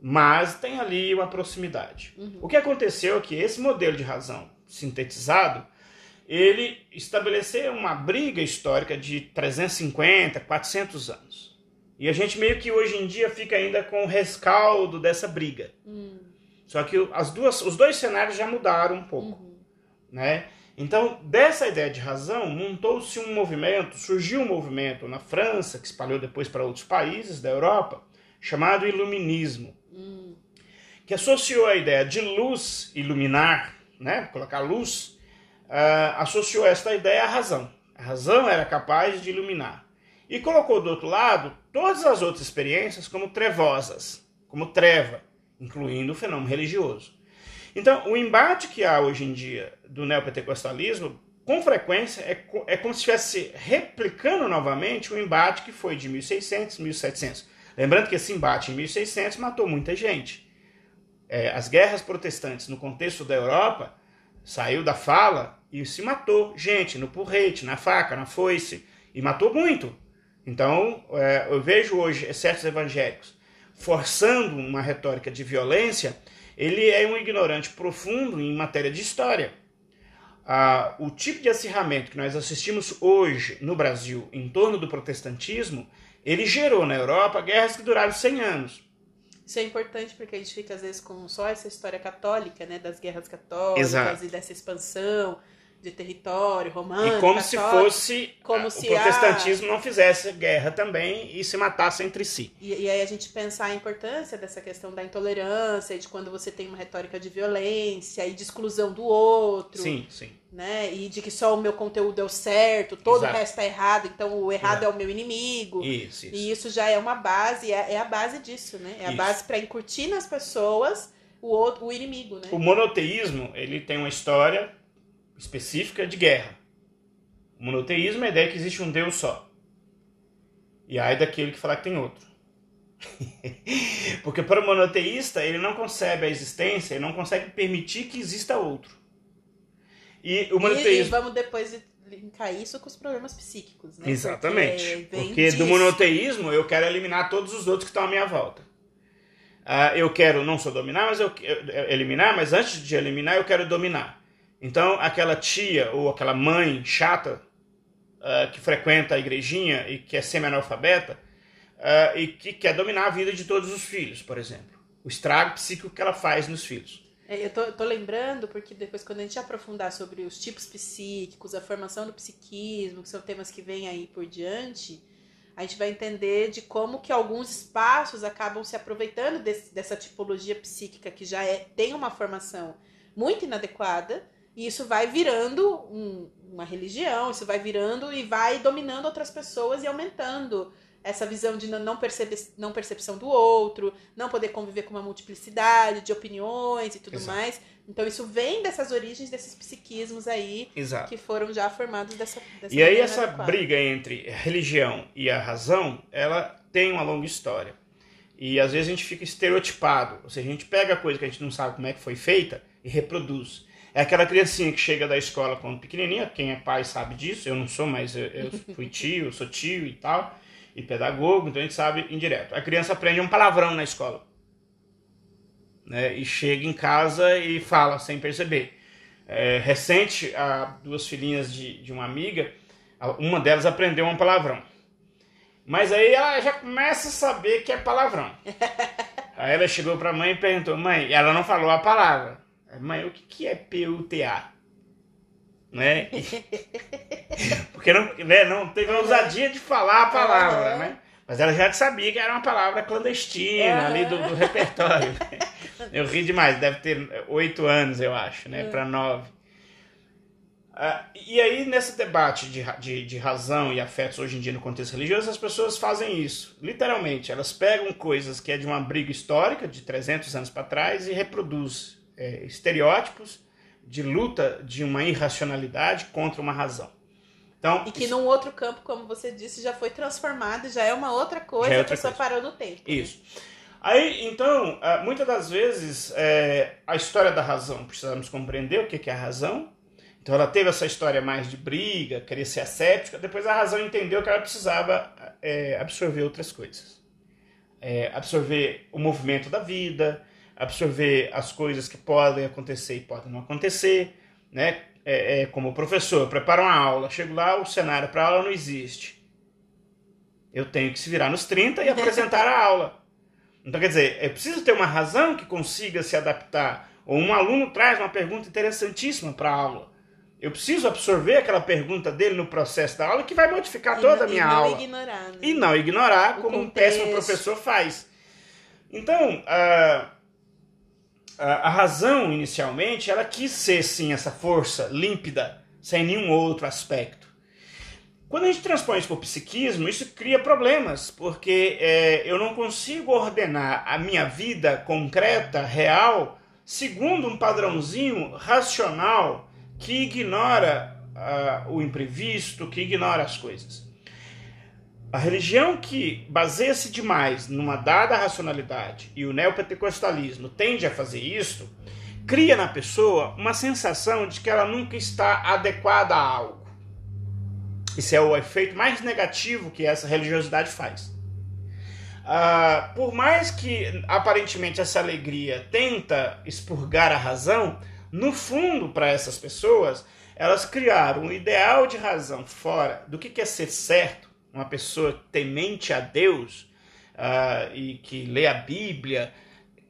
mas tem ali uma proximidade. Uhum. O que aconteceu é que esse modelo de razão sintetizado ele estabeleceu uma briga histórica de 350, 400 anos. E a gente meio que hoje em dia fica ainda com o rescaldo dessa briga. Hum. Só que as duas, os dois cenários já mudaram um pouco. Uhum. Né? Então, dessa ideia de razão, montou-se um movimento, surgiu um movimento na França, que espalhou depois para outros países da Europa, chamado Iluminismo, hum. que associou a ideia de luz, iluminar, né? colocar luz, associou esta ideia à razão. A razão era capaz de iluminar. E colocou do outro lado todas as outras experiências como trevosas, como treva, incluindo o fenômeno religioso. Então, o embate que há hoje em dia do neopentecostalismo, com frequência, é, é como se estivesse replicando novamente o embate que foi de 1600, 1700. Lembrando que esse embate em 1600 matou muita gente. É, as guerras protestantes no contexto da Europa saiu da fala e se matou gente no porrete, na faca, na foice, e matou muito. Então, é, eu vejo hoje certos evangélicos forçando uma retórica de violência, ele é um ignorante profundo em matéria de história. Ah, o tipo de acirramento que nós assistimos hoje no Brasil em torno do protestantismo, ele gerou na Europa guerras que duraram 100 anos. Isso é importante porque a gente fica às vezes com só essa história católica, né, das guerras católicas Exato. e dessa expansão de território romano. E como se fosse como a, se o protestantismo a... não fizesse guerra também e se matasse entre si. E, e, aí a gente pensar a importância dessa questão da intolerância e de quando você tem uma retórica de violência e de exclusão do outro. Sim, sim. Né? E de que só o meu conteúdo é o certo, todo Exato. o resto é errado, então o errado Exato. é o meu inimigo. Isso, isso. E isso já é uma base, é, é a base disso, né? É a isso. base para incutir nas pessoas o outro, o inimigo, né? O monoteísmo, ele tem uma história específica de guerra. O monoteísmo é a ideia que existe um Deus só. E aí daquele que falar que tem outro. Porque para o monoteísta, ele não concebe a existência, ele não consegue permitir que exista outro. E o monoteísmo... E, e vamos depois linkar isso com os problemas psíquicos, né? Exatamente. Porque, Porque do monoteísmo eu quero eliminar todos os outros que estão à minha volta. Uh, eu quero não só dominar, mas eu, eu eliminar, mas antes de eliminar eu quero dominar. Então, aquela tia ou aquela mãe chata uh, que frequenta a igrejinha e que é semi-analfabeta uh, e que quer dominar a vida de todos os filhos, por exemplo. O estrago psíquico que ela faz nos filhos. É, eu tô, tô, lembrando, porque depois, quando a gente aprofundar sobre os tipos psíquicos, a formação do psiquismo, que são temas que vêm aí por diante, a gente vai entender de como que alguns espaços acabam se aproveitando desse, dessa tipologia psíquica que já é, tem uma formação muito inadequada e isso vai virando um, uma religião, isso vai virando e vai dominando outras pessoas e aumentando essa visão de não, perceber, não percepção do outro, não poder conviver com uma multiplicidade de opiniões e tudo Exato. mais. Então isso vem dessas origens desses psiquismos aí Exato. que foram já formados dessa, dessa E aí essa adequada. briga entre a religião e a razão, ela tem uma longa história. E às vezes a gente fica estereotipado, ou seja, a gente pega a coisa que a gente não sabe como é que foi feita e reproduz. É aquela criancinha que chega da escola quando pequenininha, quem é pai sabe disso, eu não sou, mas eu, eu fui tio, eu sou tio e tal, e pedagogo, então a gente sabe indireto. A criança aprende um palavrão na escola né, e chega em casa e fala sem perceber. É, recente, a duas filhinhas de, de uma amiga, uma delas aprendeu um palavrão. Mas aí ela já começa a saber que é palavrão. aí ela chegou para a mãe e perguntou: Mãe, ela não falou a palavra. Mãe, o que, é PUTA? Né? Porque não, né, não teve a ousadia de falar a palavra, né? Mas ela já sabia que era uma palavra clandestina ali do, do repertório. Eu ri demais, deve ter oito anos, eu acho, né? É. Para nove. Uh, e aí, nesse debate de, de, de, razão e afetos hoje em dia no contexto religioso, as pessoas fazem isso. Literalmente, elas pegam coisas que é de uma briga histórica de 300 anos para trás e reproduzem é, estereótipos de luta de uma irracionalidade contra uma razão. Então, e que isso... num outro campo, como você disse, já foi transformado, já é uma outra coisa, é outra a pessoa coisa. parou no tempo. Né? Isso. Né? Aí, então, ah, muitas das vezes, é, a história da razão, precisamos compreender o que é a razão. Então, ela teve essa história mais de briga, querer ser asséptica. Depois, a razão entendeu que ela precisava é, absorver outras coisas. É, absorver o movimento da vida, absorver as coisas que podem acontecer e podem não acontecer. Né? É, é como professor, eu preparo uma aula, chego lá, o cenário para aula não existe. Eu tenho que se virar nos 30 e apresentar a aula. Então, quer dizer, é preciso ter uma razão que consiga se adaptar. Ou um aluno traz uma pergunta interessantíssima para a aula. Eu preciso absorver aquela pergunta dele no processo da aula que vai modificar toda a minha aula. E não ignorar. Né? E não ignorar, o como contexto. um péssimo professor faz. Então, a, a, a razão, inicialmente, ela quis ser, sim, essa força límpida, sem nenhum outro aspecto. Quando a gente transpõe isso para o psiquismo, isso cria problemas, porque é, eu não consigo ordenar a minha vida concreta, real, segundo um padrãozinho racional que ignora uh, o imprevisto, que ignora as coisas. A religião que baseia-se demais numa dada racionalidade e o neopentecostalismo tende a fazer isso, cria na pessoa uma sensação de que ela nunca está adequada a algo. Esse é o efeito mais negativo que essa religiosidade faz. Uh, por mais que aparentemente essa alegria tenta expurgar a razão, no fundo, para essas pessoas, elas criaram um ideal de razão fora do que quer ser certo, uma pessoa temente a Deus uh, e que lê a Bíblia,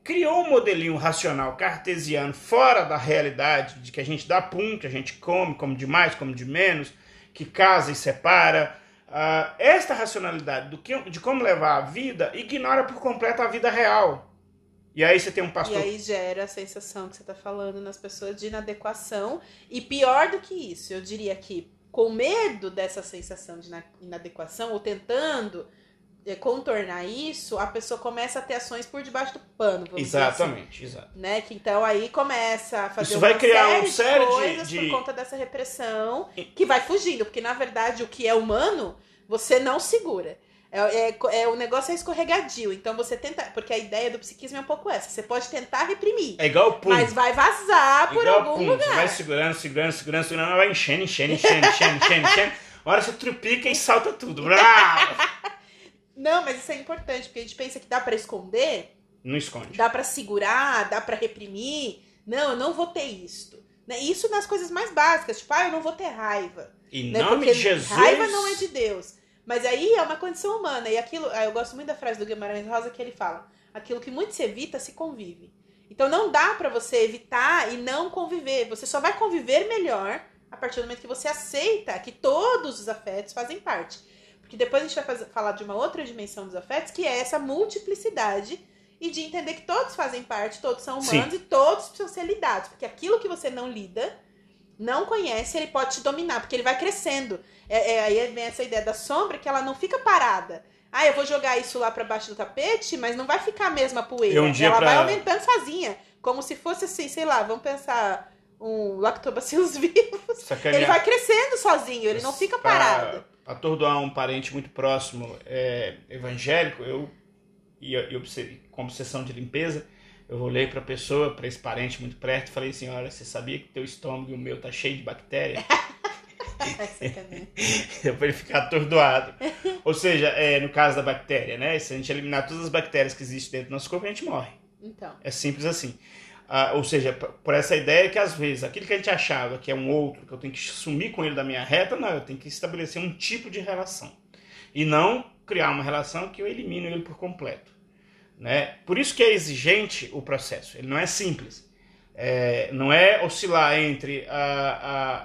criou um modelinho racional cartesiano fora da realidade, de que a gente dá que a gente come, come demais, come de menos, que casa e separa. Uh, esta racionalidade do que, de como levar a vida ignora por completo a vida real. E aí você tem um pastor. E aí gera a sensação que você está falando nas pessoas de inadequação. E pior do que isso, eu diria que com medo dessa sensação de inadequação, ou tentando é, contornar isso, a pessoa começa a ter ações por debaixo do pano. Exatamente, assim, exato. Né? Que então aí começa a fazer isso vai criar série uma série de coisas de, por conta dessa repressão que vai fugindo, porque na verdade o que é humano você não segura. É, é, é, o negócio é escorregadio. Então você tenta. Porque a ideia do psiquismo é um pouco essa. Você pode tentar reprimir. É igual o pum. Mas vai vazar por algum lugar. Você vai segurando, segurando, segurando, segurando, vai enchendo, enchendo, enchendo, enchendo, enchendo, enchendo. Hora você trupica e salta tudo. Não, mas isso é importante, porque a gente pensa que dá para esconder. Não esconde. Dá para segurar, dá para reprimir. Não, eu não vou ter isto. Né? Isso nas coisas mais básicas, tipo, ah, eu não vou ter raiva. Em né? nome porque de Jesus. Raiva não é de Deus. Mas aí é uma condição humana. E aquilo, eu gosto muito da frase do Guimarães Rosa que ele fala: aquilo que muito se evita se convive. Então não dá para você evitar e não conviver. Você só vai conviver melhor a partir do momento que você aceita que todos os afetos fazem parte. Porque depois a gente vai fazer, falar de uma outra dimensão dos afetos, que é essa multiplicidade e de entender que todos fazem parte, todos são humanos Sim. e todos precisam ser lidados. Porque aquilo que você não lida, não conhece, ele pode te dominar, porque ele vai crescendo. É, é, aí vem essa ideia da sombra que ela não fica parada. ah, eu vou jogar isso lá para baixo do tapete, mas não vai ficar a mesma poeira. Um Ela pra- vai aumentando sozinha. Como se fosse assim, sei lá, vamos pensar um lactobacillus vivos. Sacanear. Ele vai crescendo sozinho, ele não fica Pra parado. atordoar um parente muito próximo é, evangélico, eu, e com obsessão de limpeza, eu olhei pra pessoa, pra esse parente muito perto, e falei assim: olha, você sabia que teu estômago e o meu tá cheio de bactéria? É pra ele ficar atordoado. Ou seja, é, no caso da bactéria, né? Se a gente eliminar todas as bactérias que existem dentro do nosso corpo, a gente morre. Então, É simples assim. Ah, ou seja, por essa ideia que às vezes aquilo que a gente achava que é um outro, que eu tenho que sumir com ele da minha reta, não, eu tenho que estabelecer um tipo de relação. E não criar uma relação que eu elimino ele por completo. Né? Por isso que é exigente o processo, ele não é simples. É, não é oscilar entre a,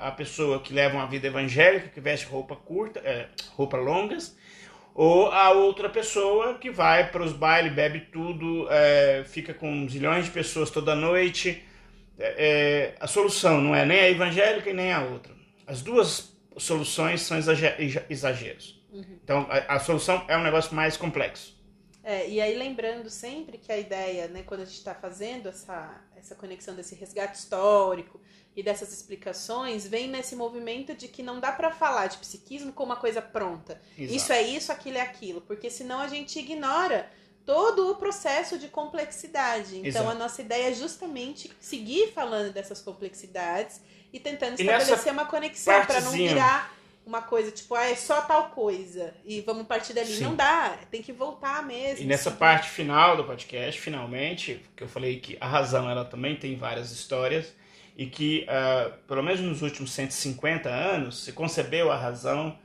a, a pessoa que leva uma vida evangélica, que veste roupa curta, é, roupa longas, ou a outra pessoa que vai para os bailes, bebe tudo, é, fica com zilhões de pessoas toda noite. É, é, a solução não é nem a evangélica e nem a outra. As duas soluções são exager- exa- exageros. Então, a, a solução é um negócio mais complexo. É, e aí lembrando sempre que a ideia, né, quando a gente está fazendo essa, essa conexão desse resgate histórico e dessas explicações, vem nesse movimento de que não dá para falar de psiquismo como uma coisa pronta. Exato. Isso é isso, aquilo é aquilo, porque senão a gente ignora todo o processo de complexidade. Então Exato. a nossa ideia é justamente seguir falando dessas complexidades e tentando E estabelecer uma conexão para não virar uma coisa tipo, ah, é só tal coisa e vamos partir dali. Sim. Não dá, tem que voltar mesmo. E nessa seguir. parte final do podcast, finalmente, que eu falei que a razão ela também tem várias histórias e que, ah, pelo menos nos últimos 150 anos, se concebeu a razão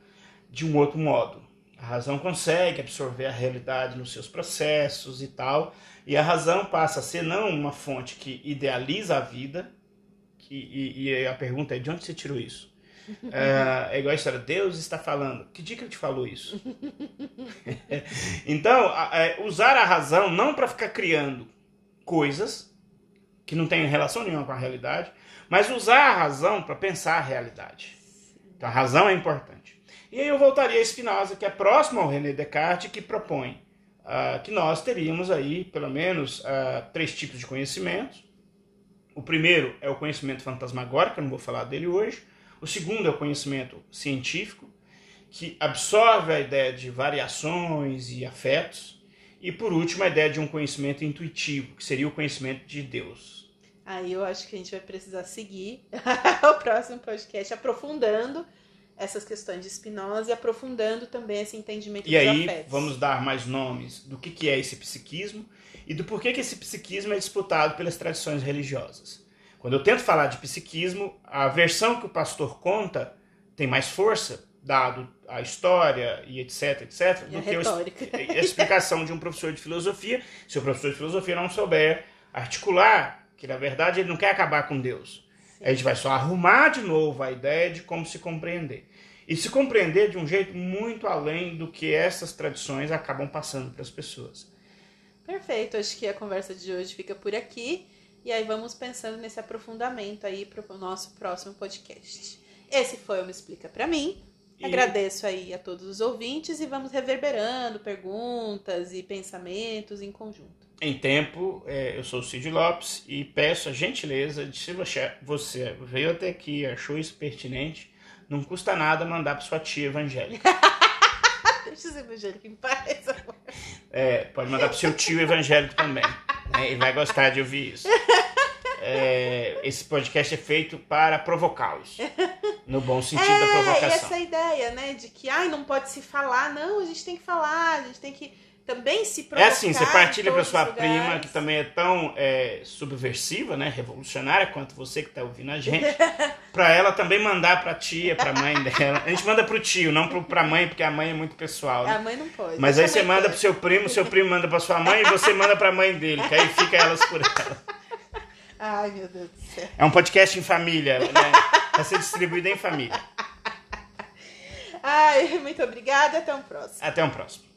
de um outro modo. A razão consegue absorver a realidade nos seus processos e tal, e a razão passa a ser não uma fonte que idealiza a vida, que, e, e a pergunta é de onde você tirou isso? É, é igual a história, Deus está falando. Que dia que ele te falou isso? então, é, usar a razão não para ficar criando coisas que não têm relação nenhuma com a realidade, mas usar a razão para pensar a realidade. Então, a razão é importante. E aí eu voltaria a Spinoza, que é próximo ao René Descartes, que propõe ah, que nós teríamos aí, pelo menos, ah, três tipos de conhecimentos. O primeiro é o conhecimento fantasmagórico, eu não vou falar dele hoje. O segundo é o conhecimento científico, que absorve a ideia de variações e afetos. E por último, a ideia de um conhecimento intuitivo, que seria o conhecimento de Deus. Aí eu acho que a gente vai precisar seguir o próximo podcast aprofundando essas questões de Spinoza e aprofundando também esse entendimento E dos aí afetos. vamos dar mais nomes do que, que é esse psiquismo e do porquê que esse psiquismo é disputado pelas tradições religiosas. Quando eu tento falar de psiquismo, a versão que o pastor conta tem mais força, dado a história e etc, etc, E a do que o- retórica. a explicação de um professor de filosofia, se o professor de filosofia não souber articular, que na verdade ele não quer acabar com Deus. A gente vai só arrumar de novo a ideia de como se compreender. E se compreender de um jeito muito além do que essas tradições acabam passando para as pessoas. Perfeito, acho que a conversa de hoje fica por aqui. E aí vamos pensando nesse aprofundamento aí para o nosso próximo podcast. Esse foi o Me Explica Pra Mim. E- Agradeço aí a todos os ouvintes e vamos reverberando perguntas e pensamentos em conjunto. Em tempo, é, eu sou o Cid Lopes e peço a gentileza de se você, você veio até aqui e achou isso pertinente, não custa nada mandar para sua tia evangélica. Deixa os evangélicos em paz. É, pode mandar pro seu tio evangélico também. né? Ele vai gostar de ouvir isso. É, esse podcast é feito para provocá-los. No bom sentido da É, e provocação. essa ideia, né, de que ai, não pode se falar. Não, a gente tem que falar, a gente tem que também se É provocar. assim, você partilha para sua prima, que também é tão é, subversiva, né, revolucionária, quanto você que está ouvindo a gente, para ela também mandar para tia, para mãe dela. A gente manda pro tio, não pro, pra mãe, porque a mãe é muito pessoal. né? A mãe não pode. Mas aí a você manda pro seu primo, seu primo manda pra sua mãe e você manda pra mãe dele, que aí fica elas por ela. Ai, meu Deus do céu. É um podcast em família, né? Vai ser distribuído em família. Ai, muito obrigada. Até o próximo. Até um próximo.